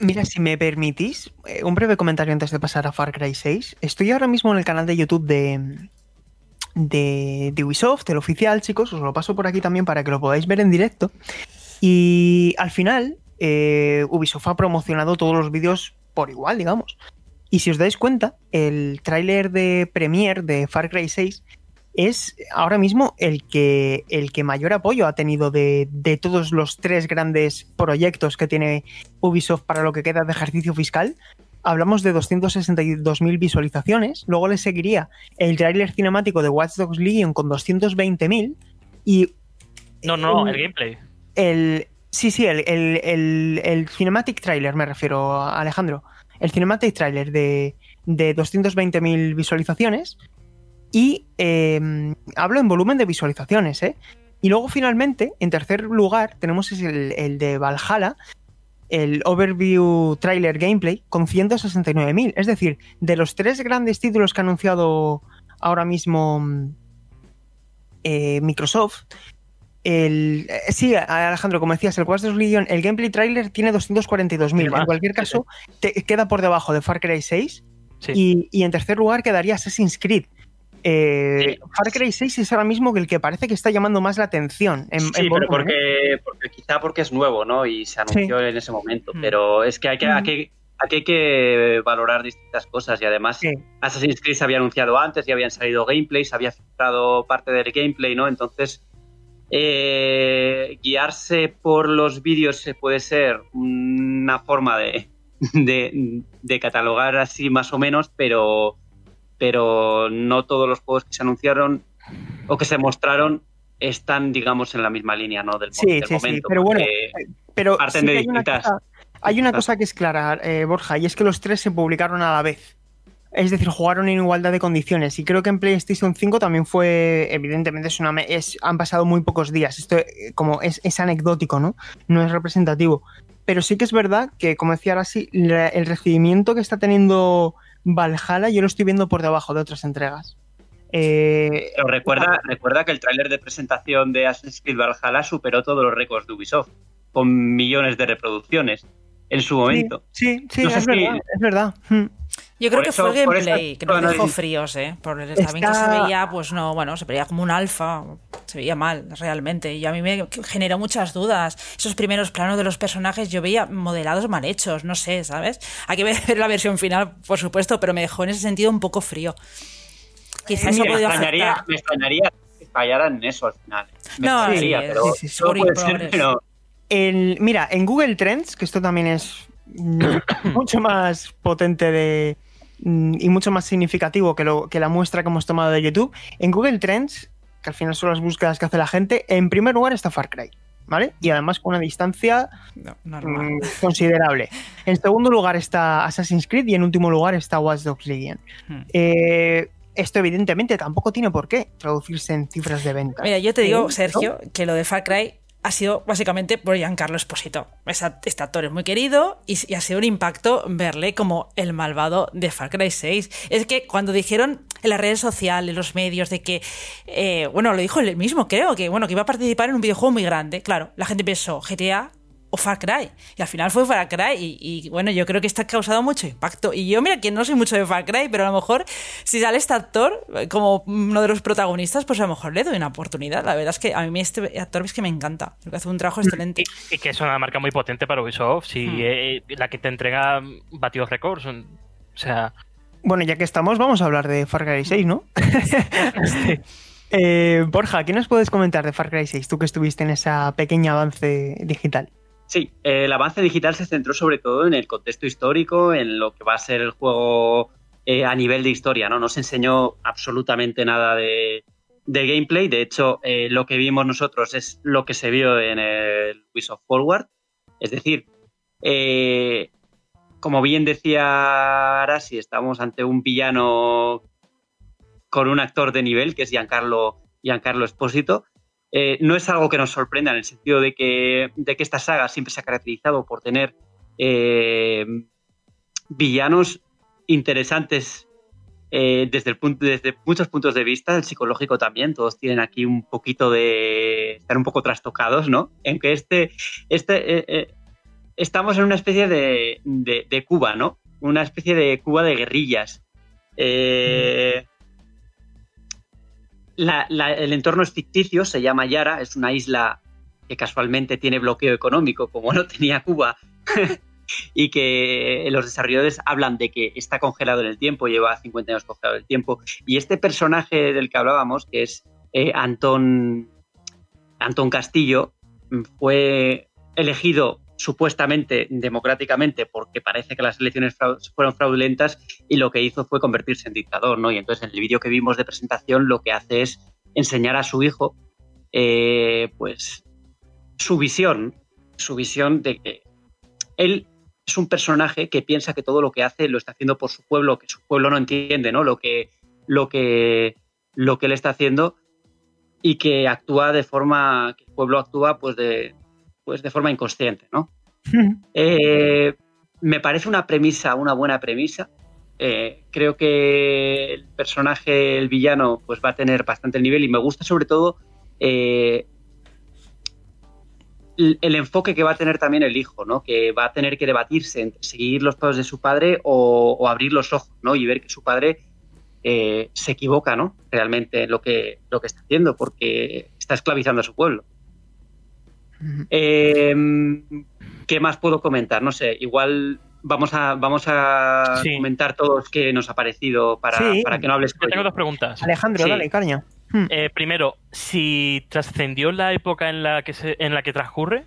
Mira, si me permitís, eh, un breve comentario antes de pasar a Far Cry 6. Estoy ahora mismo en el canal de YouTube de, de, de Ubisoft, el oficial, chicos. Os lo paso por aquí también para que lo podáis ver en directo. Y al final, eh, Ubisoft ha promocionado todos los vídeos por igual, digamos. Y si os dais cuenta, el tráiler de Premiere de Far Cry 6 es ahora mismo el que, el que mayor apoyo ha tenido de, de todos los tres grandes proyectos que tiene Ubisoft para lo que queda de ejercicio fiscal. Hablamos de 262.000 visualizaciones. Luego le seguiría el tráiler cinemático de Watch Dogs Legion con 220.000. Y No, no, Mm. el gameplay. el. Sí, sí, el, el, el- el Cinematic Trailer, me refiero, a Alejandro. El Cinematic Trailer de, de 220.000 visualizaciones. Y eh, hablo en volumen de visualizaciones, ¿eh? Y luego, finalmente, en tercer lugar, tenemos el, el de Valhalla, el Overview Trailer Gameplay, con 169.000. Es decir, de los tres grandes títulos que ha anunciado ahora mismo mm, eh, Microsoft, el, eh, sí, Alejandro, como decías, el Watch Dogs Legion, el gameplay trailer tiene 242.000. Tiene más, En cualquier caso, te- queda por debajo de Far Cry 6 Sí. y, y en tercer lugar quedaría Assassin's Creed. Eh, Sí. Far Cry 6 es ahora mismo el que parece que está llamando más la atención. En, Sí, en pero volumen, ¿eh? porque, quizá porque es nuevo, ¿no? Y se anunció en ese momento. Mm. Pero es que hay que, Mm. aquí, aquí hay que valorar distintas cosas y además Sí. Assassin's Creed se había anunciado antes, ya habían salido gameplays, había filtrado parte del gameplay, ¿no? Entonces, eh, guiarse por los vídeos se puede ser una forma de, de, de catalogar así más o menos, pero, pero no todos los juegos que se anunciaron o que se mostraron están, digamos, en la misma línea, ¿no? Del, Sí, del sí, sí, momento. pero bueno, porque- Pero Parten sí de hay, una distintas. cosa, hay una cosa que es clara, eh, Borja, y es que los tres se publicaron a la vez. Es decir, jugaron en igualdad de condiciones. Y creo que en PlayStation 5 también fue, evidentemente, es una, es, han pasado muy pocos días. Esto eh, como es, es anecdótico, ¿no? No es representativo. Pero sí que es verdad que, como decía ahora sí, el recibimiento que está teniendo Valhalla yo lo estoy viendo por debajo de otras entregas. Eh, Pero recuerda, recuerda que el tráiler de presentación de Assassin's Creed Valhalla superó todos los récords de Ubisoft. con millones de reproducciones en su momento. Sí, sí, No es, si- verdad, es verdad. Yo creo Por que eso- fue el gameplay, que nos no dejó fríos, ¿eh? Por el también que se veía, pues no, bueno, se veía como un alfa, se veía mal, realmente. Y a mí me generó muchas dudas. Esos primeros planos de los personajes yo veía modelados mal hechos, no sé, ¿sabes? Hay que ver la versión final, por supuesto, pero me dejó en ese sentido un poco frío. Quizás eso me, extrañaría, afectar. me extrañaría que fallaran en eso al final. Me No, extrañaría, sí, pero sí, pero- El, mira, en Google Trends, que esto también es mucho más potente de, mm, y mucho más significativo que, lo, que la muestra que hemos tomado de YouTube, en Google Trends, que al final son las búsquedas que hace la gente, en primer lugar está Far Cry, ¿vale? Y además con una distancia No, mm, considerable. En segundo lugar está Assassin's Creed y en último lugar está Watch Dogs Legion. Hmm. Eh, esto evidentemente tampoco tiene por qué traducirse en cifras de venta. Mira, yo te digo, ¿no? Sergio, que lo de Far Cry ha sido básicamente por Giancarlo Esposito. Este actor es muy querido y, y ha sido un impacto verle como el malvado de Far Cry 6. Es que cuando dijeron en las redes sociales, en los medios, de que, eh, bueno, lo dijo él mismo, creo, que bueno, que iba a participar en un videojuego muy grande. Claro, la gente pensó GTA o Far Cry. Y al final fue Far Cry. Y, y, bueno, yo creo que esto ha causado mucho impacto. Y yo, mira, que no soy mucho de Far Cry, pero a lo mejor si sale este actor eh, como uno de los protagonistas, pues a lo mejor le doy una oportunidad. La verdad es que a mí este actor es que me encanta. Creo que hace un trabajo excelente. Y, y que es una marca muy potente para Ubisoft. Si Hmm. eh, la que te entrega batidos récords. O sea, Bueno, ya que estamos, vamos a hablar de Far Cry 6, ¿no? Eh, Borja, ¿qué nos puedes comentar de Far Cry 6? Tú que estuviste en esa pequeña avance digital. Sí, eh, el avance digital se centró sobre todo en el contexto histórico, en lo que va a ser el juego eh, a nivel de historia, ¿no? No se enseñó absolutamente nada de, de gameplay. De hecho, eh, lo que vimos nosotros es lo que se vio en el Ubisoft Forward. Es decir, como bien decía Arasi, estamos ante un villano con un actor de nivel, que es Giancarlo, Giancarlo Espósito. Eh, no es algo que nos sorprenda en el sentido de que, de que esta saga siempre se ha caracterizado por tener eh, villanos interesantes eh, desde, el punto, desde muchos puntos de vista, el psicológico también, todos tienen aquí un poquito de... están un poco trastocados, ¿no? En que este... este estamos en una especie de, de, de, Cuba, ¿no? Una especie de Cuba de guerrillas. Eh, el entorno es ficticio, se llama Yara, es una isla que casualmente tiene bloqueo económico, como no tenía Cuba, y que los desarrolladores hablan de que está congelado en el tiempo, lleva 50 años congelado en el tiempo. Y este personaje del que hablábamos, que es eh, Antón, Castillo, fue elegido supuestamente democráticamente porque parece que las elecciones fueron fraudulentas y lo que hizo fue convertirse en dictador, ¿no? Y entonces en el vídeo que vimos de presentación lo que hace es enseñar a su hijo eh, pues su visión, su visión de que él es un personaje que piensa que todo lo que hace lo está haciendo por su pueblo, que su pueblo no entiende, ¿no? Lo que, lo que, lo que él está haciendo y que actúa de forma, que el pueblo actúa pues de, pues de forma inconsciente, ¿no? eh, me parece una premisa, una buena premisa. Eh, creo que el personaje, el villano, pues va a tener bastante nivel y me gusta sobre todo eh, el, enfoque que va a tener también el hijo, ¿no? Que va a tener que debatirse entre seguir los pasos de su padre o, abrir los ojos, ¿no? Y ver que su padre se equivoca, ¿no? Realmente en lo que, lo que está haciendo, porque está esclavizando a su pueblo. Eh, ¿Qué más puedo comentar? No sé, igual vamos a, vamos a sí. comentar todos qué nos ha parecido para, sí. para que no hables. Yo tengo dos preguntas. Alejandro, sí. dale, caña. Hmm. Eh, primero, si trascendió la época en la que se, en la que transcurre.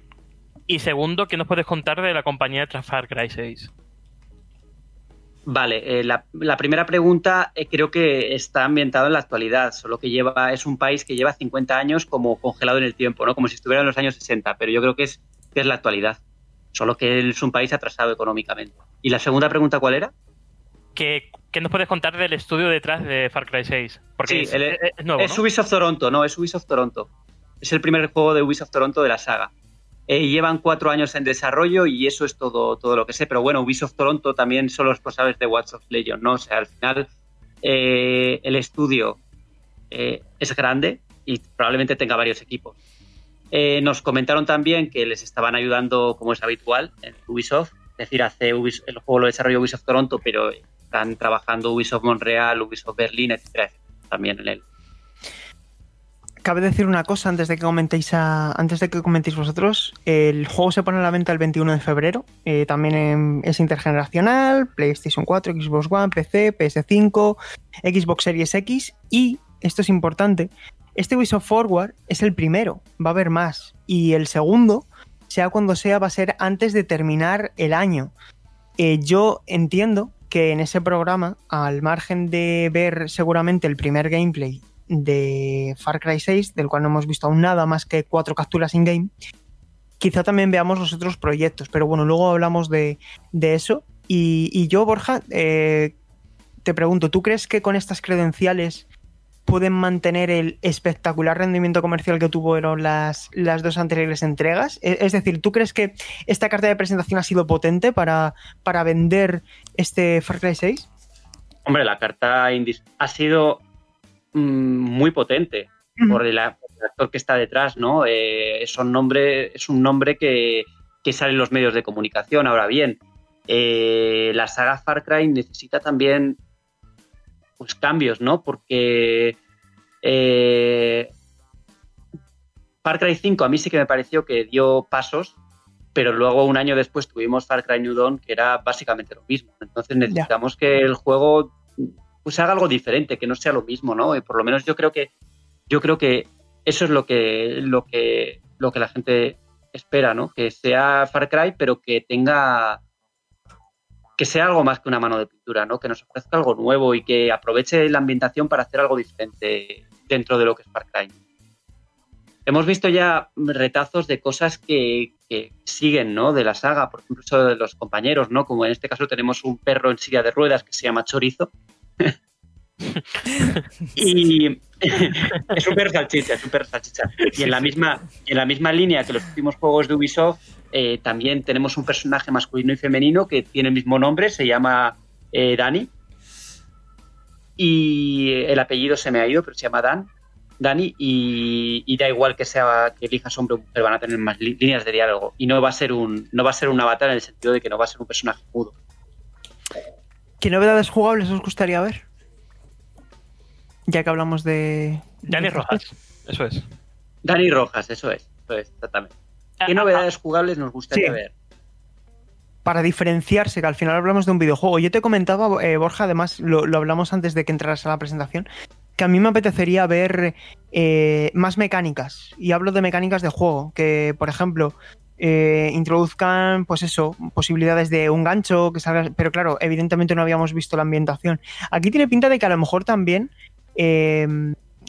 Y segundo, ¿qué nos puedes contar de la compañía de Far Cry 6? Vale, eh, la, la, primera pregunta eh, creo que está ambientada en la actualidad, solo que lleva es un país que lleva 50 años como congelado en el tiempo, ¿no? Como si estuviera en los años 60, pero yo creo que es, que es la actualidad, solo que es un país atrasado económicamente. ¿Y la segunda pregunta cuál era? ¿Qué, qué nos puedes contar del estudio detrás de Far Cry 6? Porque sí, es, el, es, es, nuevo, es ¿no? Ubisoft Toronto, no, es Ubisoft Toronto. Es el primer juego de Ubisoft Toronto de la saga. Eh, llevan cuatro años en desarrollo y eso es todo, todo lo que sé. Pero bueno, Ubisoft Toronto también son los responsables de Watch of Legion, ¿no? O sea, al final eh, el estudio eh, es grande y probablemente tenga varios equipos. Nos comentaron también que les estaban ayudando, como es habitual, en Ubisoft. Es decir, hace el juego lo desarrolló Ubisoft Toronto, pero están trabajando Ubisoft Montreal, Ubisoft Berlín, etcétera, también en él. Cabe decir una cosa antes de que comentéis antes de que comentéis vosotros. El juego se pone a la venta el 21 de febrero. Eh, también es intergeneracional, PlayStation 4, Xbox One, PC, PS5, Xbox Series X y esto es importante. Este Ubisoft Forward es el primero, va a haber más. Y el segundo, sea cuando sea, va a ser antes de terminar el año. Eh, yo entiendo que en ese programa, al margen de ver seguramente el primer gameplay de Far Cry 6, del cual no hemos visto aún nada más que cuatro capturas in-game, quizá también veamos los otros proyectos, pero bueno, luego hablamos de, eso. Y, yo, Borja, eh, te pregunto, ¿tú crees que con estas credenciales pueden mantener el espectacular rendimiento comercial que tuvieron las, las dos anteriores entregas? E, es decir, ¿tú crees que esta carta de presentación ha sido potente para, para vender este Far Cry 6? Hombre, la carta ha sido muy potente por, el, actor que está detrás, ¿no? Eh, es, un nombre, es un nombre que, sale en los medios de comunicación. Ahora bien, eh, la saga Far Cry necesita también pues, cambios, ¿no? Porque eh, Far Cry 5 a mí sí que me pareció que dio pasos, pero luego un año después tuvimos Far Cry New Dawn, que era básicamente lo mismo. Entonces necesitamos que el juego pues haga algo diferente, que no sea lo mismo, ¿no? Y por lo menos yo creo que yo creo que eso es lo que lo que lo que la gente espera, ¿no? Que sea Far Cry, pero que tenga que sea algo más que una mano de pintura, ¿no? Que nos ofrezca algo nuevo y que aproveche la ambientación para hacer algo diferente dentro de lo que es Far Cry. Hemos visto ya retazos de cosas que, que siguen, ¿no? De la saga, por ejemplo, de los compañeros, ¿no? Como en este caso tenemos un perro en silla de ruedas que se llama Chorizo, y es súper salchicha, súper salchicha. Y en la misma, en la misma línea que los últimos juegos de Ubisoft, eh, también tenemos un personaje masculino y femenino que tiene el mismo nombre, se llama eh, Dani. Y el apellido se me ha ido, pero se llama Dan. Dani, y, da igual que sea que elijas hombre o mujer, van a tener más líneas de diálogo. Y no va a ser un, no va a ser un avatar en el sentido de que no va a ser un personaje mudo. ¿Qué novedades jugables os gustaría ver? Ya que hablamos de. Dani Rojas, eso es. Dani Rojas, eso es, eso es, exactamente. ¿Qué ah, ah, novedades ah. jugables nos gustaría ver? Para diferenciarse, que al final hablamos de un videojuego. Yo te comentaba, eh, Borja, además lo, hablamos antes de que entraras a la presentación, que a mí me apetecería ver eh, más mecánicas. Y hablo de mecánicas de juego, que por ejemplo, eh, introduzcan, pues eso, posibilidades de un gancho, que salga, pero claro, evidentemente no habíamos visto la ambientación. Aquí tiene pinta de que a lo mejor también eh,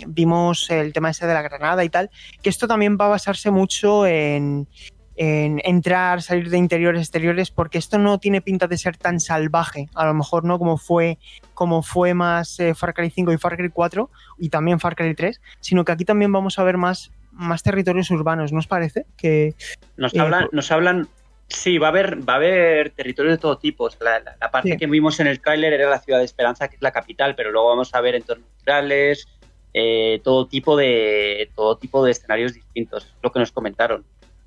vimos el tema ese de la granada y tal, que esto también va a basarse mucho en, entrar, salir de interiores, exteriores, porque esto no tiene pinta de ser tan salvaje, a lo mejor no como fue, como fue más eh, Far Cry 5 y Far Cry 4 y también Far Cry 3, sino que aquí también vamos a ver más más territorios urbanos, ¿no os parece? Que, nos, hablan, eh, nos hablan, sí, va a haber, va a haber territorios de todo tipo. La, parte que vimos en el tráiler era la ciudad de Esperanza, que es la capital, pero luego vamos a ver entornos rurales, eh, todo tipo de todo tipo de escenarios distintos, lo que nos comentaron.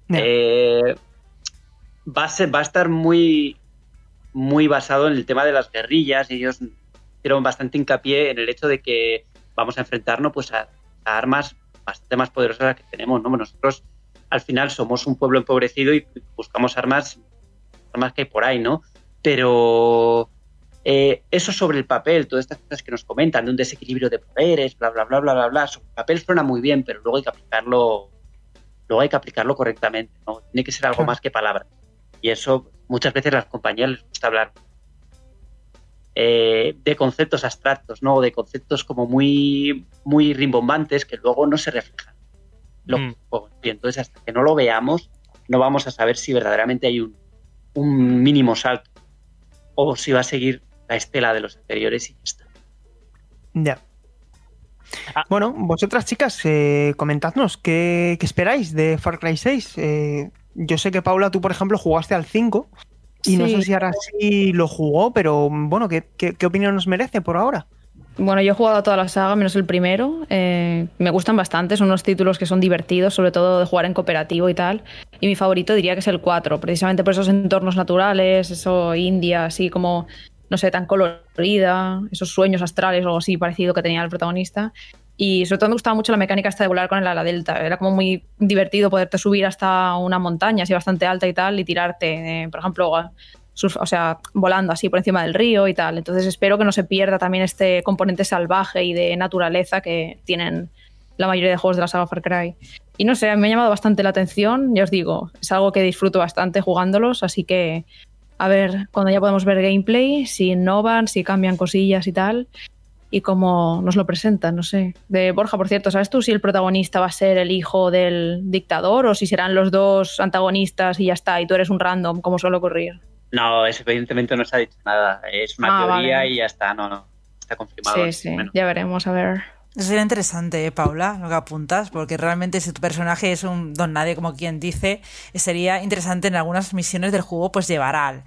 Eh, va, a ser, va a estar muy muy basado en el tema de las guerrillas. Ellos hicieron bastante hincapié en el hecho de que vamos a enfrentarnos pues a armas bastante más poderosas que tenemos, ¿no? Nosotros al final somos un pueblo empobrecido y buscamos armas, armas que hay por ahí, ¿no? Pero eh, eso sobre el papel, todas estas cosas que nos comentan de un desequilibrio de poderes, bla, bla, bla, bla, bla, bla, sobre el papel suena muy bien, pero luego hay que aplicarlo, luego hay que aplicarlo correctamente, ¿no? Tiene que ser algo más que palabras. Y eso muchas veces a las compañías les gusta hablar eh, de conceptos abstractos, ¿no? De conceptos como muy, muy rimbombantes que luego no se reflejan. Lo, mm. Y entonces, hasta que no lo veamos, no vamos a saber si verdaderamente hay un, un mínimo salto o si va a seguir la estela de los anteriores y ya está. Ya. Ah. Bueno, vosotras chicas, eh, comentadnos, ¿qué, esperáis de Far Cry 6? Eh, yo sé que Paula, tú por ejemplo jugaste al 5 y no sé si ahora sí lo jugó, pero bueno, ¿qué, opinión nos merece por ahora? bueno, yo he jugado a toda la saga, menos el primero. Eh, me gustan bastante, son unos títulos que son divertidos, sobre todo de jugar en cooperativo y tal. Y mi favorito diría que es el 4, precisamente por esos entornos naturales, eso India, así como, no sé, tan colorida, esos sueños astrales o algo así parecido que tenía el protagonista. Y sobre todo me gustaba mucho la mecánica esta de volar con el ala delta. Era como muy divertido poderte subir hasta una montaña así bastante alta y tal y tirarte, eh, por ejemplo, o sea, volando así por encima del río y tal. Entonces espero que no se pierda también este componente salvaje y de naturaleza que tienen la mayoría de juegos de la saga Far Cry. Y no sé, me ha llamado bastante la atención, ya os digo, es algo que disfruto bastante jugándolos, así que a ver cuando ya podemos ver gameplay, si innovan, si cambian cosillas y tal, y cómo nos lo presentan, no sé. De Borja, por cierto, ¿sabes tú si el protagonista va a ser el hijo del dictador o si serán los dos antagonistas y ya está, y tú eres un random, como suele ocurrir? No, evidentemente no se ha dicho nada. Es una Ah, teoría vale. y ya está, no, no. Está confirmado. Sí, sí, menos. ya veremos, a ver. Eso sería interesante, ¿eh, Paula, lo que apuntas, porque realmente si tu personaje es un don nadie, como quien dice, sería interesante en algunas misiones del juego pues llevar al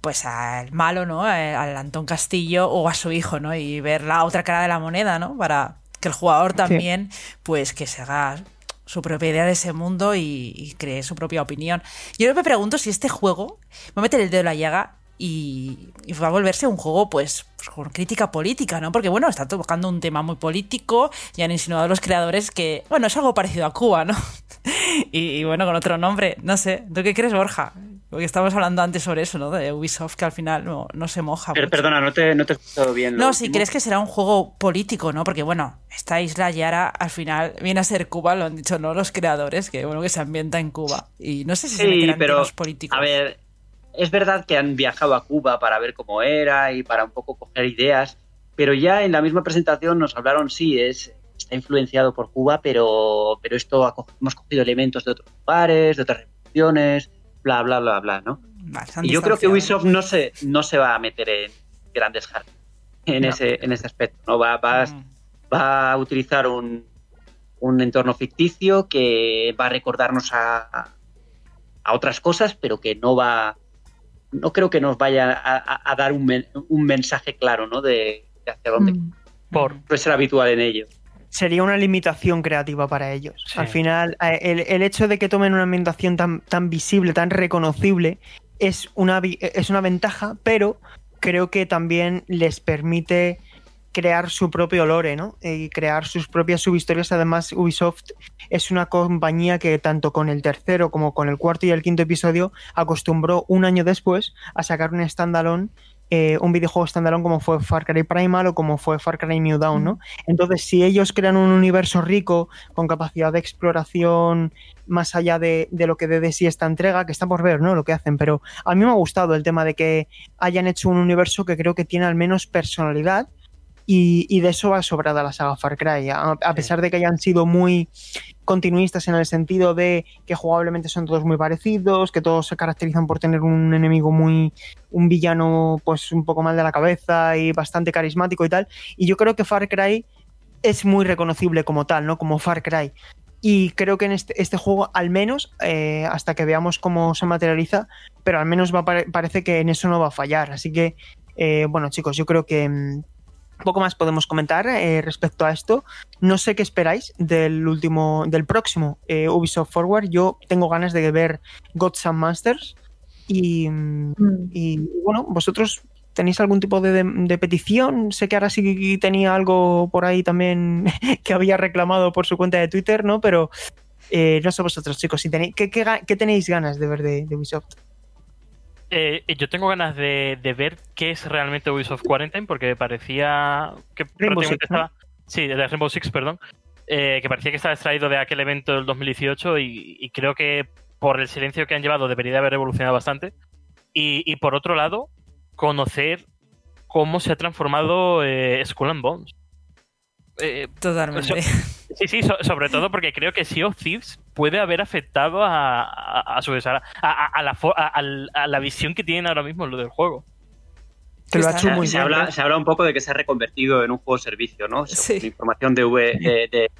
pues al malo, ¿no? Al Antón Castillo o a su hijo, ¿no? Y ver la otra cara de la moneda, ¿no? Para que el jugador también, pues que se haga su propia idea de ese mundo y, y cree su propia opinión. Yo me pregunto si este juego va a meter el dedo en la llaga y, y va a volverse un juego, pues, pues, con crítica política, ¿no? Porque, bueno, está tocando un tema muy político y han insinuado los creadores que, bueno, es algo parecido a Cuba, ¿no? y, y, bueno, con otro nombre, no sé. ¿Tú qué crees, Borja? Porque estábamos hablando antes sobre eso, ¿no? De Ubisoft, que al final no, no se moja. Per- mucho. perdona, no te, no te he escuchado bien. No, si crees que será un juego político, ¿no? Porque, bueno, esta isla Yara al final viene a ser Cuba, lo han dicho, ¿no? Los creadores, que, bueno, que se ambienta en Cuba. Y no sé si se Sí, meterán pero, temas políticos. a ver, es verdad que han viajado a Cuba para ver cómo era y para un poco coger ideas, pero ya en la misma presentación nos hablaron, sí, es está influenciado por Cuba, pero, pero esto ha hemos cogido elementos de otros lugares, de otras revoluciones, bla, bla, bla, bla, ¿no? Y yo creo que. Ubisoft no se, no se va a meter en grandes jardines en, No. ese, en ese aspecto, ¿no? Va, va, Mm. va a utilizar un, un entorno ficticio que va a recordarnos a, a otras cosas, pero que no va. No creo que nos vaya a, a- dar un, men- un mensaje claro, ¿no? De, de hacia dónde Mm. Por, puede ser habitual en ello. Sería una limitación creativa para ellos. Sí. Al final, eh, el, el hecho de que tomen una ambientación tan, tan visible, tan reconocible, es una, vi- es una ventaja, pero creo que también les permite crear su propio lore, ¿no? Y crear sus propias subhistorias. Además, Ubisoft es una compañía que tanto con el tercero como con el cuarto y el quinto episodio acostumbró un año después a sacar un standalone, eh, un videojuego standalone como fue Far Cry Primal o como fue Far Cry New Dawn, ¿no? Entonces, si ellos crean un universo rico, con capacidad de exploración más allá de, de lo que dé de sí esta entrega, que está por ver, ¿no? Lo que hacen, pero a mí me ha gustado el tema de que hayan hecho un universo que creo que tiene al menos personalidad y, y de eso va sobrada la saga Far Cry. A, a pesar de que hayan sido muy continuistas en el sentido de que jugablemente son todos muy parecidos, que todos se caracterizan por tener un enemigo muy, un villano pues un poco mal de la cabeza y bastante carismático y tal. Y yo creo que Far Cry es muy reconocible como tal, ¿no? Como Far Cry. Y creo que en este, este juego, al menos, eh, hasta que veamos cómo se materializa, pero al menos va, parece que en eso no va a fallar. Así que, eh, bueno, chicos, yo creo que mm, poco más podemos comentar eh, respecto a esto. No sé qué esperáis del último, del próximo eh, Ubisoft Forward. Yo tengo ganas de ver Gods and Masters. Y, mm, y bueno, vosotros tenéis algún tipo de, de- de petición. Sé que ahora sí tenía algo por ahí también que había reclamado por su cuenta de Twitter, ¿no? Pero eh, no sé vosotros, chicos, si tenéis, ¿qué, qué ga- qué tenéis ganas de ver de, de Ubisoft? Eh, yo tengo ganas de, de ver qué es realmente Ubisoft Quarantine, porque parecía que Rainbow prácticamente Six, ¿no? estaba. Sí, de Rainbow Six, perdón. eh, que parecía que estaba extraído de aquel evento del 2018 y, y creo que por el silencio que han llevado debería de haber evolucionado bastante. Y, y por otro lado, conocer cómo se ha transformado eh, Skull and Bones. Eh, Totalmente. Sí, sí, so- sobre todo porque creo que Sea of Thieves puede haber afectado a, a, a su a, a- a la, fo- a- al- a la visión que tienen ahora mismo en lo del juego. Que lo ha Está- hecho muy se, bien. habla, se habla un poco de que se ha reconvertido en un juego servicio, ¿no? Según Sí. información de, v, de, de.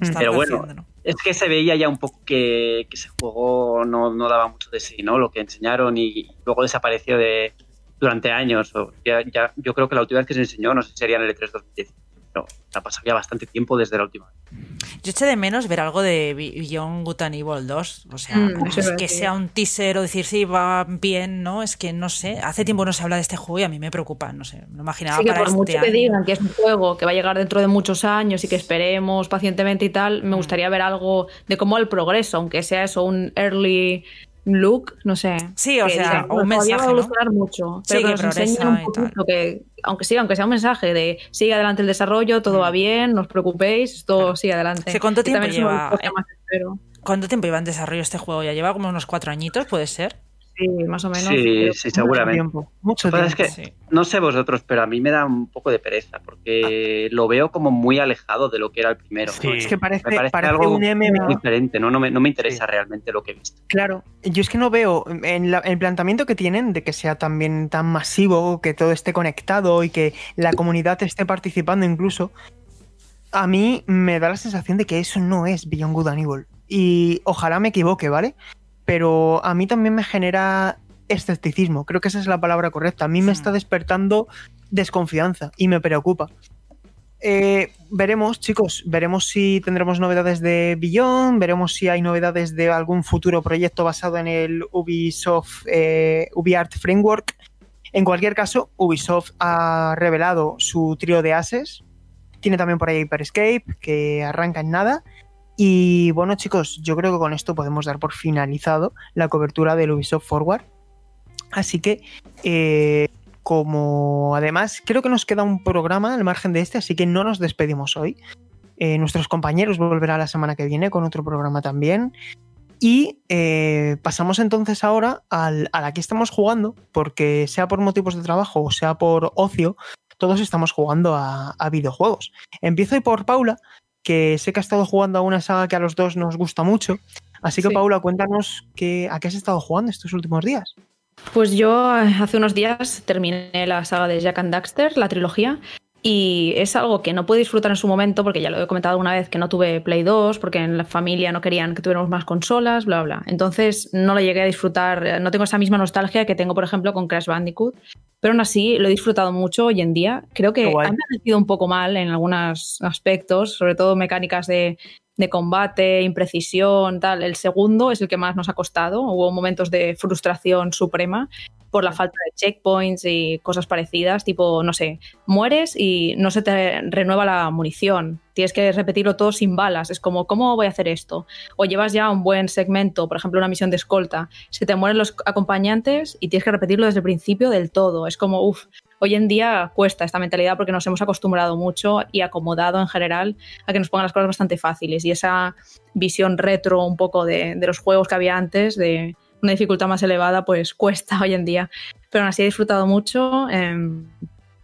Está Pero bueno. Es que se veía ya un poco que, que ese juego no, no daba mucho de sí, ¿no? Lo que enseñaron y luego desapareció de, durante años. O ya, ya, yo creo que la última vez que se enseñó, no sé si sería en el E3 2010, pero ha pasado ya bastante tiempo desde la última vez. Yo eché de menos ver algo de Beyond Good and Evil 2. O sea, Mm, es que sea un teaser o decir sí, va bien, ¿no? Es que no sé. Hace tiempo no se habla de este juego y a mí me preocupa. No sé, me lo imaginaba Sí, que para por este mucho que año. digan que es un juego que va a llegar dentro de muchos años y que esperemos pacientemente y tal, Mm. me gustaría ver algo de cómo el progreso, aunque sea eso, un early look, no sé. Sí, o sea, un "Bueno, todavía mensaje, va a ¿no? evolucionar mucho, Sí, pero que que nos un poquito que, aunque sí, aunque sea un mensaje de sigue adelante el desarrollo, todo va bien, no os preocupéis, Mm. Claro. sigue adelante. Sí, ¿cuánto tiempo lleva, más. ¿Cuánto tiempo lleva en desarrollo este juego? Ya lleva como unos cuatro añitos, ¿puede ser? Sí, más o menos. Sí, sí, Mucho seguramente. tiempo, mucho tiempo. es que Sí. no sé vosotros, pero a mí me da un poco de pereza porque lo veo como muy alejado de lo que era el primero. Sí. Es que parece, Me parece parece algo un MMO. diferente, ¿no? No me, no me interesa realmente lo que he visto. Claro, yo es que no veo en la- el planteamiento que tienen de que sea también tan masivo, que todo esté conectado y que la comunidad esté participando incluso. A mí me da la sensación de que eso no es Beyond Good and Evil. Y ojalá me equivoque, ¿vale? Pero a mí también me genera escepticismo, creo que esa es la palabra correcta. A mí me está despertando desconfianza y me preocupa. Eh, veremos, chicos, veremos si tendremos novedades de Beyond, veremos si hay novedades de algún futuro proyecto basado en el Ubisoft eh, UbiArt Framework. En cualquier caso, Ubisoft ha revelado su trío de ases. Tiene también por ahí Hyper Escape, que arranca en nada. Y bueno, chicos, yo creo que con esto podemos dar por finalizado la cobertura del Ubisoft Forward. Así que, eh, como además creo que nos queda un programa al margen de este, así que no nos despedimos hoy. Eh, nuestros compañeros volverán la semana que viene con otro programa también. Y eh, pasamos entonces ahora al, a la que estamos jugando, porque sea por motivos de trabajo o sea por ocio, todos estamos jugando a, a videojuegos. Empiezo por Paula, que sé que ha estado jugando a una saga que a los dos nos gusta mucho. Así que Sí. Paula, cuéntanos qué, a qué has estado jugando estos últimos días. Pues yo eh, hace unos días terminé la saga de Jack and Daxter, la trilogía, y es algo que no pude disfrutar en su momento porque ya lo he comentado una vez que no tuve Play 2 porque en la familia no querían que tuviéramos más consolas, bla, bla. Entonces no lo llegué a disfrutar, no tengo esa misma nostalgia que tengo, por ejemplo, con Crash Bandicoot, pero aún así lo he disfrutado mucho hoy en día. Creo que Qué guay. ha envejecido un poco mal en algunos aspectos, sobre todo mecánicas de, de combate, imprecisión, tal. El segundo es el que más nos ha costado. Hubo momentos de frustración suprema por la falta de checkpoints y cosas parecidas, tipo, no sé, mueres y no se te renueva la munición, tienes que repetirlo todo sin balas, es como, ¿cómo voy a hacer esto? O llevas ya un buen segmento, por ejemplo, una misión de escolta, se te mueren los acompañantes y tienes que repetirlo desde el principio del todo, es como, uff, hoy en día cuesta esta mentalidad porque nos hemos acostumbrado mucho y acomodado en general a que nos pongan las cosas bastante fáciles y esa visión retro un poco de, de los juegos que había antes, de una dificultad más elevada, pues cuesta hoy en día. Pero aún así he disfrutado mucho. eh,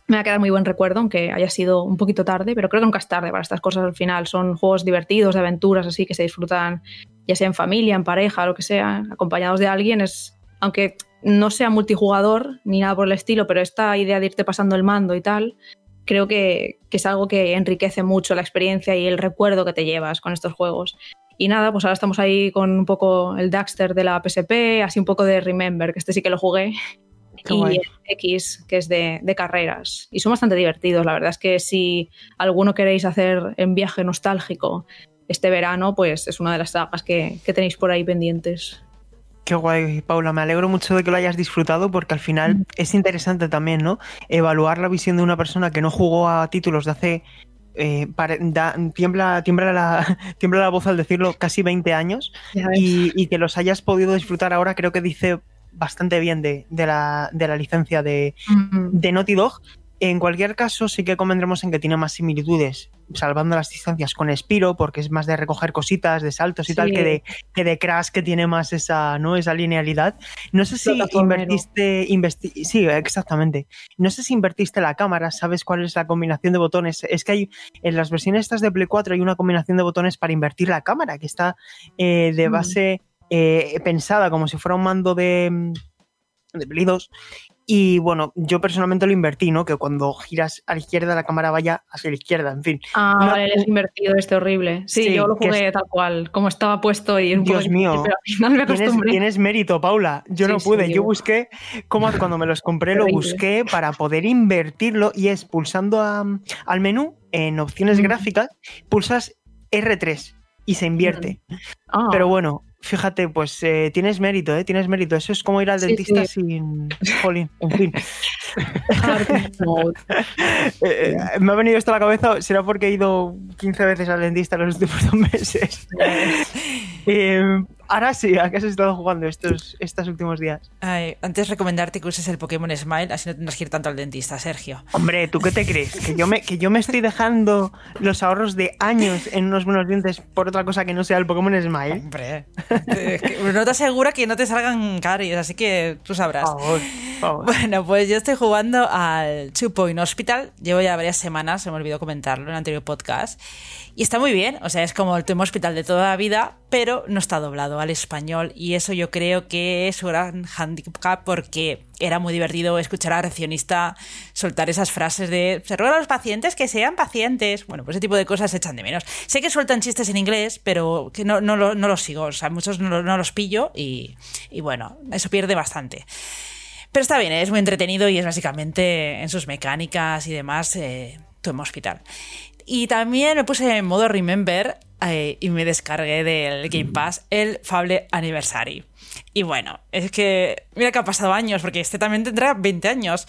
me va a quedar muy buen recuerdo, aunque haya sido un poquito tarde, pero creo que nunca es tarde para estas cosas al final. Son juegos divertidos, de aventuras, así que se disfrutan ya sea en familia, en pareja, lo que sea, acompañados de alguien. Es, aunque no sea multijugador ni nada por el estilo, pero esta idea de irte pasando el mando y tal, creo que, que es algo que enriquece mucho la experiencia y el recuerdo que te llevas con estos juegos. Y nada, pues ahora estamos ahí con un poco el Daxter de la PSP, así un poco de Remember, que este sí que lo jugué. Qué y guay. X, que es de, de carreras. Y son bastante divertidos. La verdad es que si alguno queréis hacer en viaje nostálgico este verano, pues es una de las sagas que, que tenéis por ahí pendientes. Qué guay, Paula. Me alegro mucho de que lo hayas disfrutado porque al final es interesante también, ¿no? Evaluar la visión de una persona que no jugó a títulos de hace. eh, da- tiembla, tiembla, la, tiembla la voz al decirlo, casi 20 años y, y que los hayas podido disfrutar ahora, creo que dice bastante bien de, de la, de la licencia de, de Naughty Dog. En cualquier caso, sí que convendremos en que tiene más similitudes, salvando las distancias con Spiro, porque es más de recoger cositas, de saltos y Sí. tal, que de, que de Crash, que tiene más esa, ¿no? esa linealidad. No sé si invertiste. investi- sí, exactamente. No sé si invertiste la cámara, sabes cuál es la combinación de botones. Es que hay en las versiones estas de Play 4 hay una combinación de botones para invertir la cámara, que está eh, de Mm. Eh, pensada como si fuera un mando de, de Play 2 Y bueno, yo personalmente lo invertí, ¿no? Que cuando giras a la izquierda la cámara vaya hacia la izquierda, en fin. Ah, No, vale, el invertido este horrible. Sí, Sí, yo lo jugué tal cual, como estaba puesto y un Dios mío. pero al final me Tienes, acostumbré. tienes mérito, Paula. Yo Sí, no pude. yo yo- busqué, como cuando me los compré, lo busqué para poder invertirlo y es pulsando a- al menú en opciones Mm. gráficas, pulsas R3 y se invierte. Ah, Pero bueno, fíjate, pues eh, tienes mérito, ¿eh? Tienes mérito. Eso es como ir al Sí, dentista sí. sin. Jolín, en fin. Eh, eh, me ha venido esto a la cabeza, será porque he ido 15 veces al dentista en los últimos dos meses. Eh, ahora sí, ¿a qué has estado jugando estos, estos últimos días? Ay, antes recomendarte que uses el Pokémon Smile, así no tendrás que ir tanto al dentista, Sergio. Hombre, ¿tú qué te crees? ¿Que yo, me, ¿Que yo me estoy dejando los ahorros de años en unos buenos dientes por otra cosa que no sea el Pokémon Smile? Hombre, es que no te asegura que no te salgan caries, así que tú sabrás. Por favor, por favor. Bueno, pues yo estoy jugando al Two Point Hospital. Llevo ya varias semanas, se me olvidó comentarlo en el anterior podcast. Y está muy bien, o sea, es como el Point Hospital de toda la vida, pero no está doblado al español. Y eso yo creo que es un gran handicap porque era muy divertido escuchar a la recepcionista soltar esas frases de se ruega a los pacientes que sean pacientes. Bueno, pues ese tipo de cosas se echan de menos. Sé que sueltan chistes en inglés, pero que no, no, no los sigo. O sea, muchos no, lo- no los pillo y, y bueno, eso pierde bastante. Pero está bien, ¿eh? es muy entretenido y es básicamente en sus mecánicas y demás eh, Tom Hospital. Y también me puse en modo Remember eh, y me descargué del Game Pass el Fable Anniversary. Y bueno, es que mira que ha pasado años, porque este también tendrá 20 años.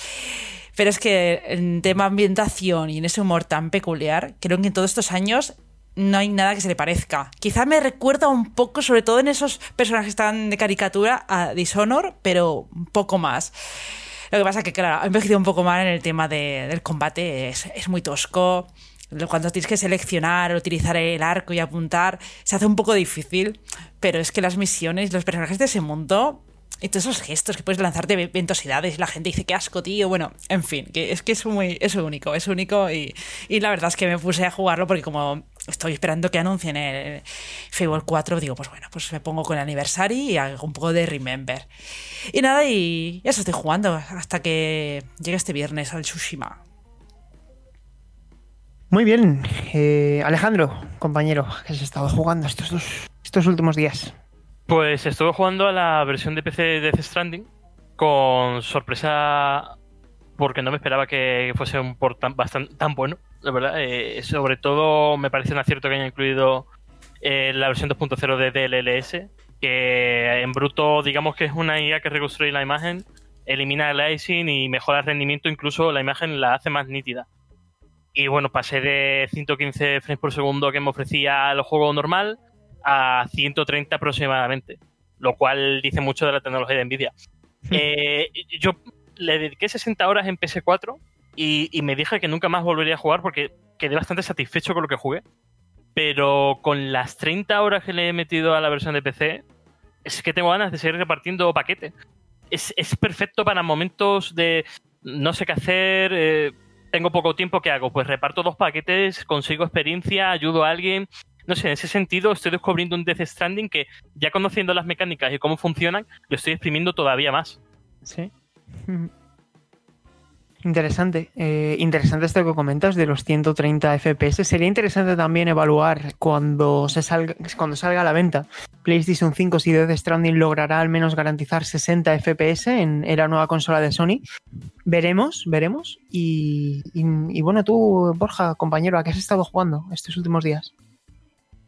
Pero es que en tema ambientación y en ese humor tan peculiar, creo que en todos estos años no hay nada que se le parezca. Quizá me recuerda un poco, sobre todo en esos personajes tan de caricatura, a Dishonor, pero un poco más. Lo que pasa es que, claro, ha envejecido un poco mal en el tema de- del combate, es, es muy tosco. Cuando tienes que seleccionar, utilizar el arco y apuntar, se hace un poco difícil, pero es que las misiones, los personajes de ese mundo y todos esos gestos que puedes lanzarte ve- ventosidades y la gente dice que asco, tío. Bueno, en fin, que es que es muy, es único, es único y, y la verdad es que me puse a jugarlo porque como estoy esperando que anuncien el Fable 4, digo, pues bueno, pues me pongo con el aniversario y hago un poco de Remember. Y nada, y eso estoy jugando hasta que llegue este viernes al Tsushima. Muy bien. Eh, Alejandro, compañero, ¿qué has estado jugando estos, dos, estos últimos días? Pues estuve jugando a la versión de PC de Death Stranding con sorpresa porque no me esperaba que fuese un port tan, bastante, tan bueno, la verdad. Eh, sobre todo me parece un acierto que haya incluido eh, la versión 2.0 de DLLS, que en bruto digamos que es una IA que reconstruye la imagen, elimina el icing y mejora el rendimiento, incluso la imagen la hace más nítida. Y bueno, pasé de 115 frames por segundo que me ofrecía el juego normal a 130 aproximadamente, lo cual dice mucho de la tecnología de Nvidia. Eh, yo le dediqué 60 horas en PS4 y, y me dije que nunca más volvería a jugar porque quedé bastante satisfecho con lo que jugué. Pero con las 30 horas que le he metido a la versión de PC, es que tengo ganas de seguir repartiendo paquete. Es, es perfecto para momentos de no sé qué hacer, eh, tengo poco tiempo, ¿qué hago? Pues reparto dos paquetes, consigo experiencia, ayudo a alguien. No sé, en ese sentido estoy descubriendo un Death Stranding que ya conociendo las mecánicas y cómo funcionan, lo estoy exprimiendo todavía más. Sí. Interesante. Eh, interesante esto que comentas de los 130 FPS. Sería interesante también evaluar cuando, se salga, cuando salga a la venta PlayStation 5 si Death Stranding logrará al menos garantizar 60 FPS en, en la nueva consola de Sony. Veremos, veremos. Y, bueno, tú, Borja, compañero, ¿a qué has estado jugando estos últimos días?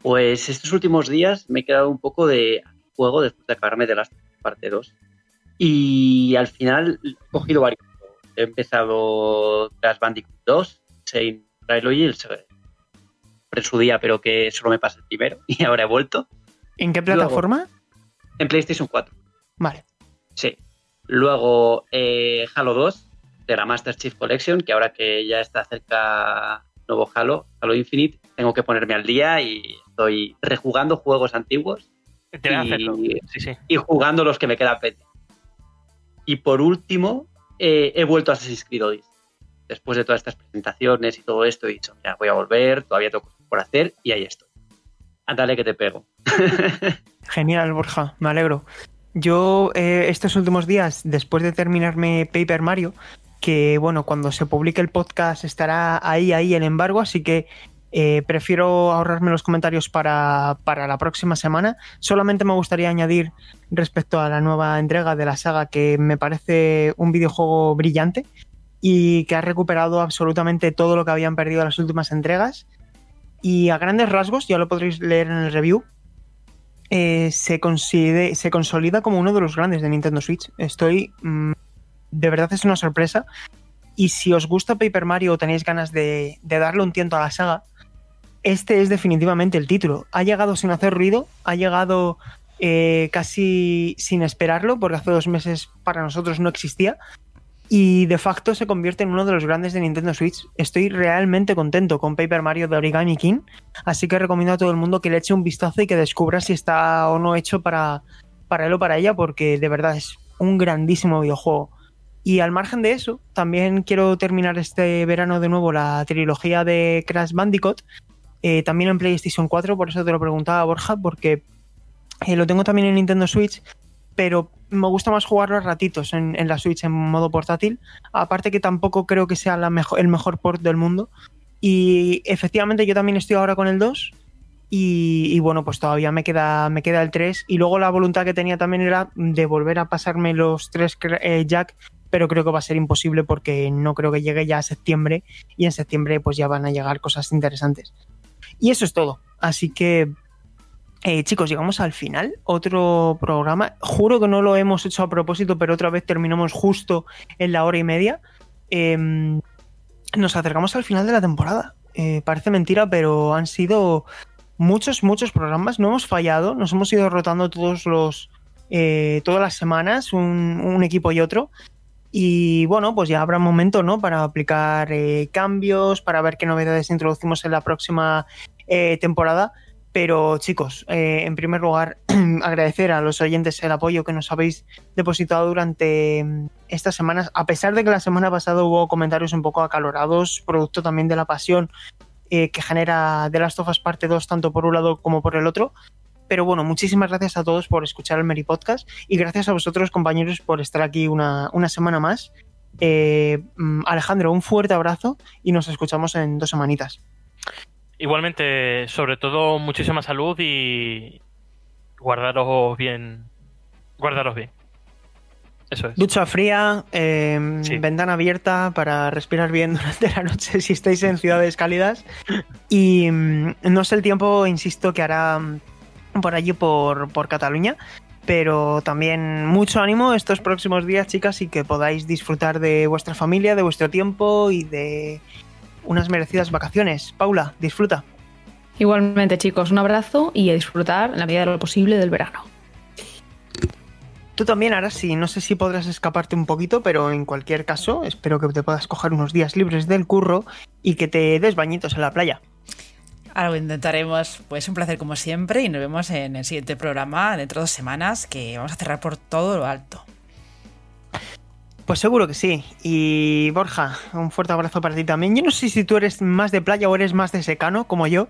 Pues estos últimos días me he quedado un poco de juego después de acabarme de las parte 2. Y al final he cogido varios. He empezado Crash Bandicoot 2, Same Trilogy, el en su día, pero que solo me pasa el primero y ahora he vuelto. ¿En qué plataforma? Luego, en PlayStation 4. Vale. Sí. Luego eh, Halo 2 de la Master Chief Collection, que ahora que ya está cerca nuevo Halo, Halo Infinite, tengo que ponerme al día y estoy rejugando juegos antiguos hacerlo. Sí, sí. y jugando los que me quedan pendientes. Y por último, eh, he vuelto a Assassin's Creed. Después de todas estas presentaciones y todo esto, he dicho, mira, voy a volver, todavía tengo cosas por hacer y ahí estoy. Ándale que te pego. Genial, Borja, me alegro. Yo eh, estos últimos días, después de terminarme Paper Mario, que bueno, cuando se publique el podcast estará ahí, ahí el embargo, así que eh, prefiero ahorrarme los comentarios para, para, la próxima semana. Solamente me gustaría añadir respecto a la nueva entrega de la saga que me parece un videojuego brillante y que ha recuperado absolutamente todo lo que habían perdido las últimas entregas. Y a grandes rasgos, ya lo podréis leer en el review, eh, se, se consolida como uno de los grandes de Nintendo Switch. Estoy... Mmm, de verdad es una sorpresa. Y si os gusta Paper Mario o tenéis ganas de, de darle un tiento a la saga, este es definitivamente el título. Ha llegado sin hacer ruido, ha llegado eh, casi sin esperarlo, porque hace dos meses para nosotros no existía. Y de facto se convierte en uno de los grandes de Nintendo Switch. Estoy realmente contento con Paper Mario de Origami King, así que recomiendo a todo el mundo que le eche un vistazo y que descubra si está o no hecho para, para él o para ella, porque de verdad es un grandísimo videojuego. Y al margen de eso, también quiero terminar este verano de nuevo la trilogía de Crash Bandicoot, eh, también en PlayStation 4, por eso te lo preguntaba Borja, porque eh, lo tengo también en Nintendo Switch, pero me gusta más jugarlo a ratitos en, en, la Switch en modo portátil. Aparte que tampoco creo que sea la mejor, el mejor port del mundo. Y efectivamente yo también estoy ahora con el 2. Y, y, bueno, pues todavía me queda, me queda el 3. Y luego la voluntad que tenía también era de volver a pasarme los 3 eh, Jack. Pero creo que va a ser imposible porque no creo que llegue ya a septiembre. Y en septiembre pues ya van a llegar cosas interesantes. Y eso es todo. Así que, eh, chicos, llegamos al final. Otro programa. Juro que no lo hemos hecho a propósito, pero otra vez terminamos justo en la hora y media. Eh, nos acercamos al final de la temporada. Eh, parece mentira, pero han sido muchos, muchos programas. No hemos fallado. Nos hemos ido rotando todos los. Eh, todas las semanas, un equipo y otro. Y bueno, pues ya habrá momento, ¿no? Para aplicar eh, cambios, para ver qué novedades introducimos en la próxima eh, temporada. Pero chicos, eh, en primer lugar, agradecer a los oyentes el apoyo que nos habéis depositado durante mm, estas semanas. A pesar de que la semana pasada hubo comentarios un poco acalorados, producto también de la pasión eh, que genera The Last of Us Parte 2, tanto por un lado como por el otro. Pero bueno, muchísimas gracias a todos por escuchar el Meri Podcast y gracias a vosotros, compañeros, por estar aquí una, una semana más. Eh, Alejandro, un fuerte abrazo y nos escuchamos en dos semanitas. Igualmente, sobre todo, muchísima salud y guardaros bien. Guardaros bien. Eso es. Ducha fría, eh, sí. ventana abierta para respirar bien durante la noche si estáis en ciudades cálidas. Y mm, no sé el tiempo, insisto, que hará por allí por, por Cataluña. Pero también mucho ánimo estos próximos días, chicas, y que podáis disfrutar de vuestra familia, de vuestro tiempo y de unas merecidas vacaciones. Paula, disfruta. Igualmente, chicos, un abrazo y a disfrutar en la medida de lo posible del verano. Tú también, ahora sí, no sé si podrás escaparte un poquito, pero en cualquier caso, espero que te puedas coger unos días libres del curro y que te des bañitos en la playa. Algo intentaremos. Pues un placer como siempre y nos vemos en el siguiente programa dentro de dos semanas que vamos a cerrar por todo lo alto. Pues seguro que sí. Y Borja, un fuerte abrazo para ti también. Yo no sé si tú eres más de playa o eres más de secano, como yo.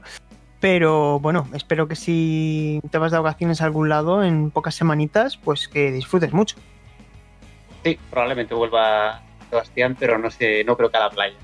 Pero bueno, espero que si te vas de vacaciones a algún lado en pocas semanitas, pues que disfrutes mucho. Sí, probablemente vuelva a Sebastián, pero no sé, no creo que a la playa.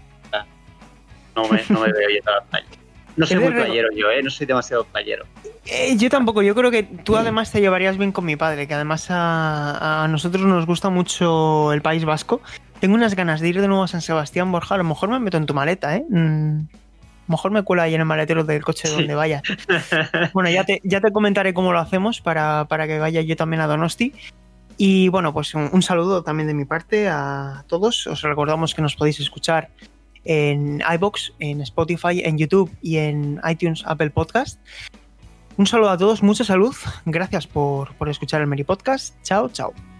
No me, no me veo yendo a la playa. No soy muy playero yo, ¿eh? No soy demasiado playero. Eh, yo tampoco, yo creo que tú además te llevarías bien con mi padre, que además a, a, nosotros nos gusta mucho el País Vasco. Tengo unas ganas de ir de nuevo a San Sebastián, Borja, a lo mejor me meto en tu maleta, ¿eh? Mm, a lo mejor me cuela ahí en el maletero del coche donde vaya. bueno, ya te, ya te comentaré cómo lo hacemos para, para que vaya yo también a Donosti. Y bueno, pues un, un saludo también de mi parte a todos. Os recordamos que nos podéis escuchar en iBox, en Spotify, en YouTube y en iTunes, Apple Podcast. Un saludo a todos, mucha salud. Gracias por, por escuchar el Meri Podcast. Chao, chao.